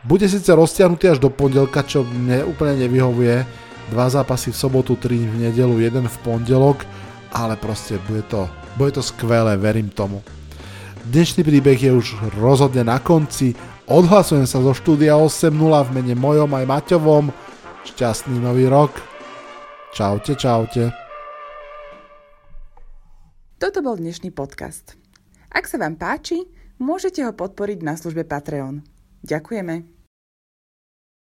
Bude síce roztiahnutý až do pondelka, čo mne úplne nevyhovuje, dva zápasy v sobotu, tri v nedelu, jeden v pondelok, ale proste bude to, bude to skvelé, verím tomu. Dnešný príbeh je už rozhodne na konci, odhlasujem sa zo štúdia 8.0 v mene mojom aj Maťovom, šťastný nový rok, čaute, čaute. Toto bol dnešný podcast. Ak sa vám páči, môžete ho podporiť na službe Patreon. Ďakujeme.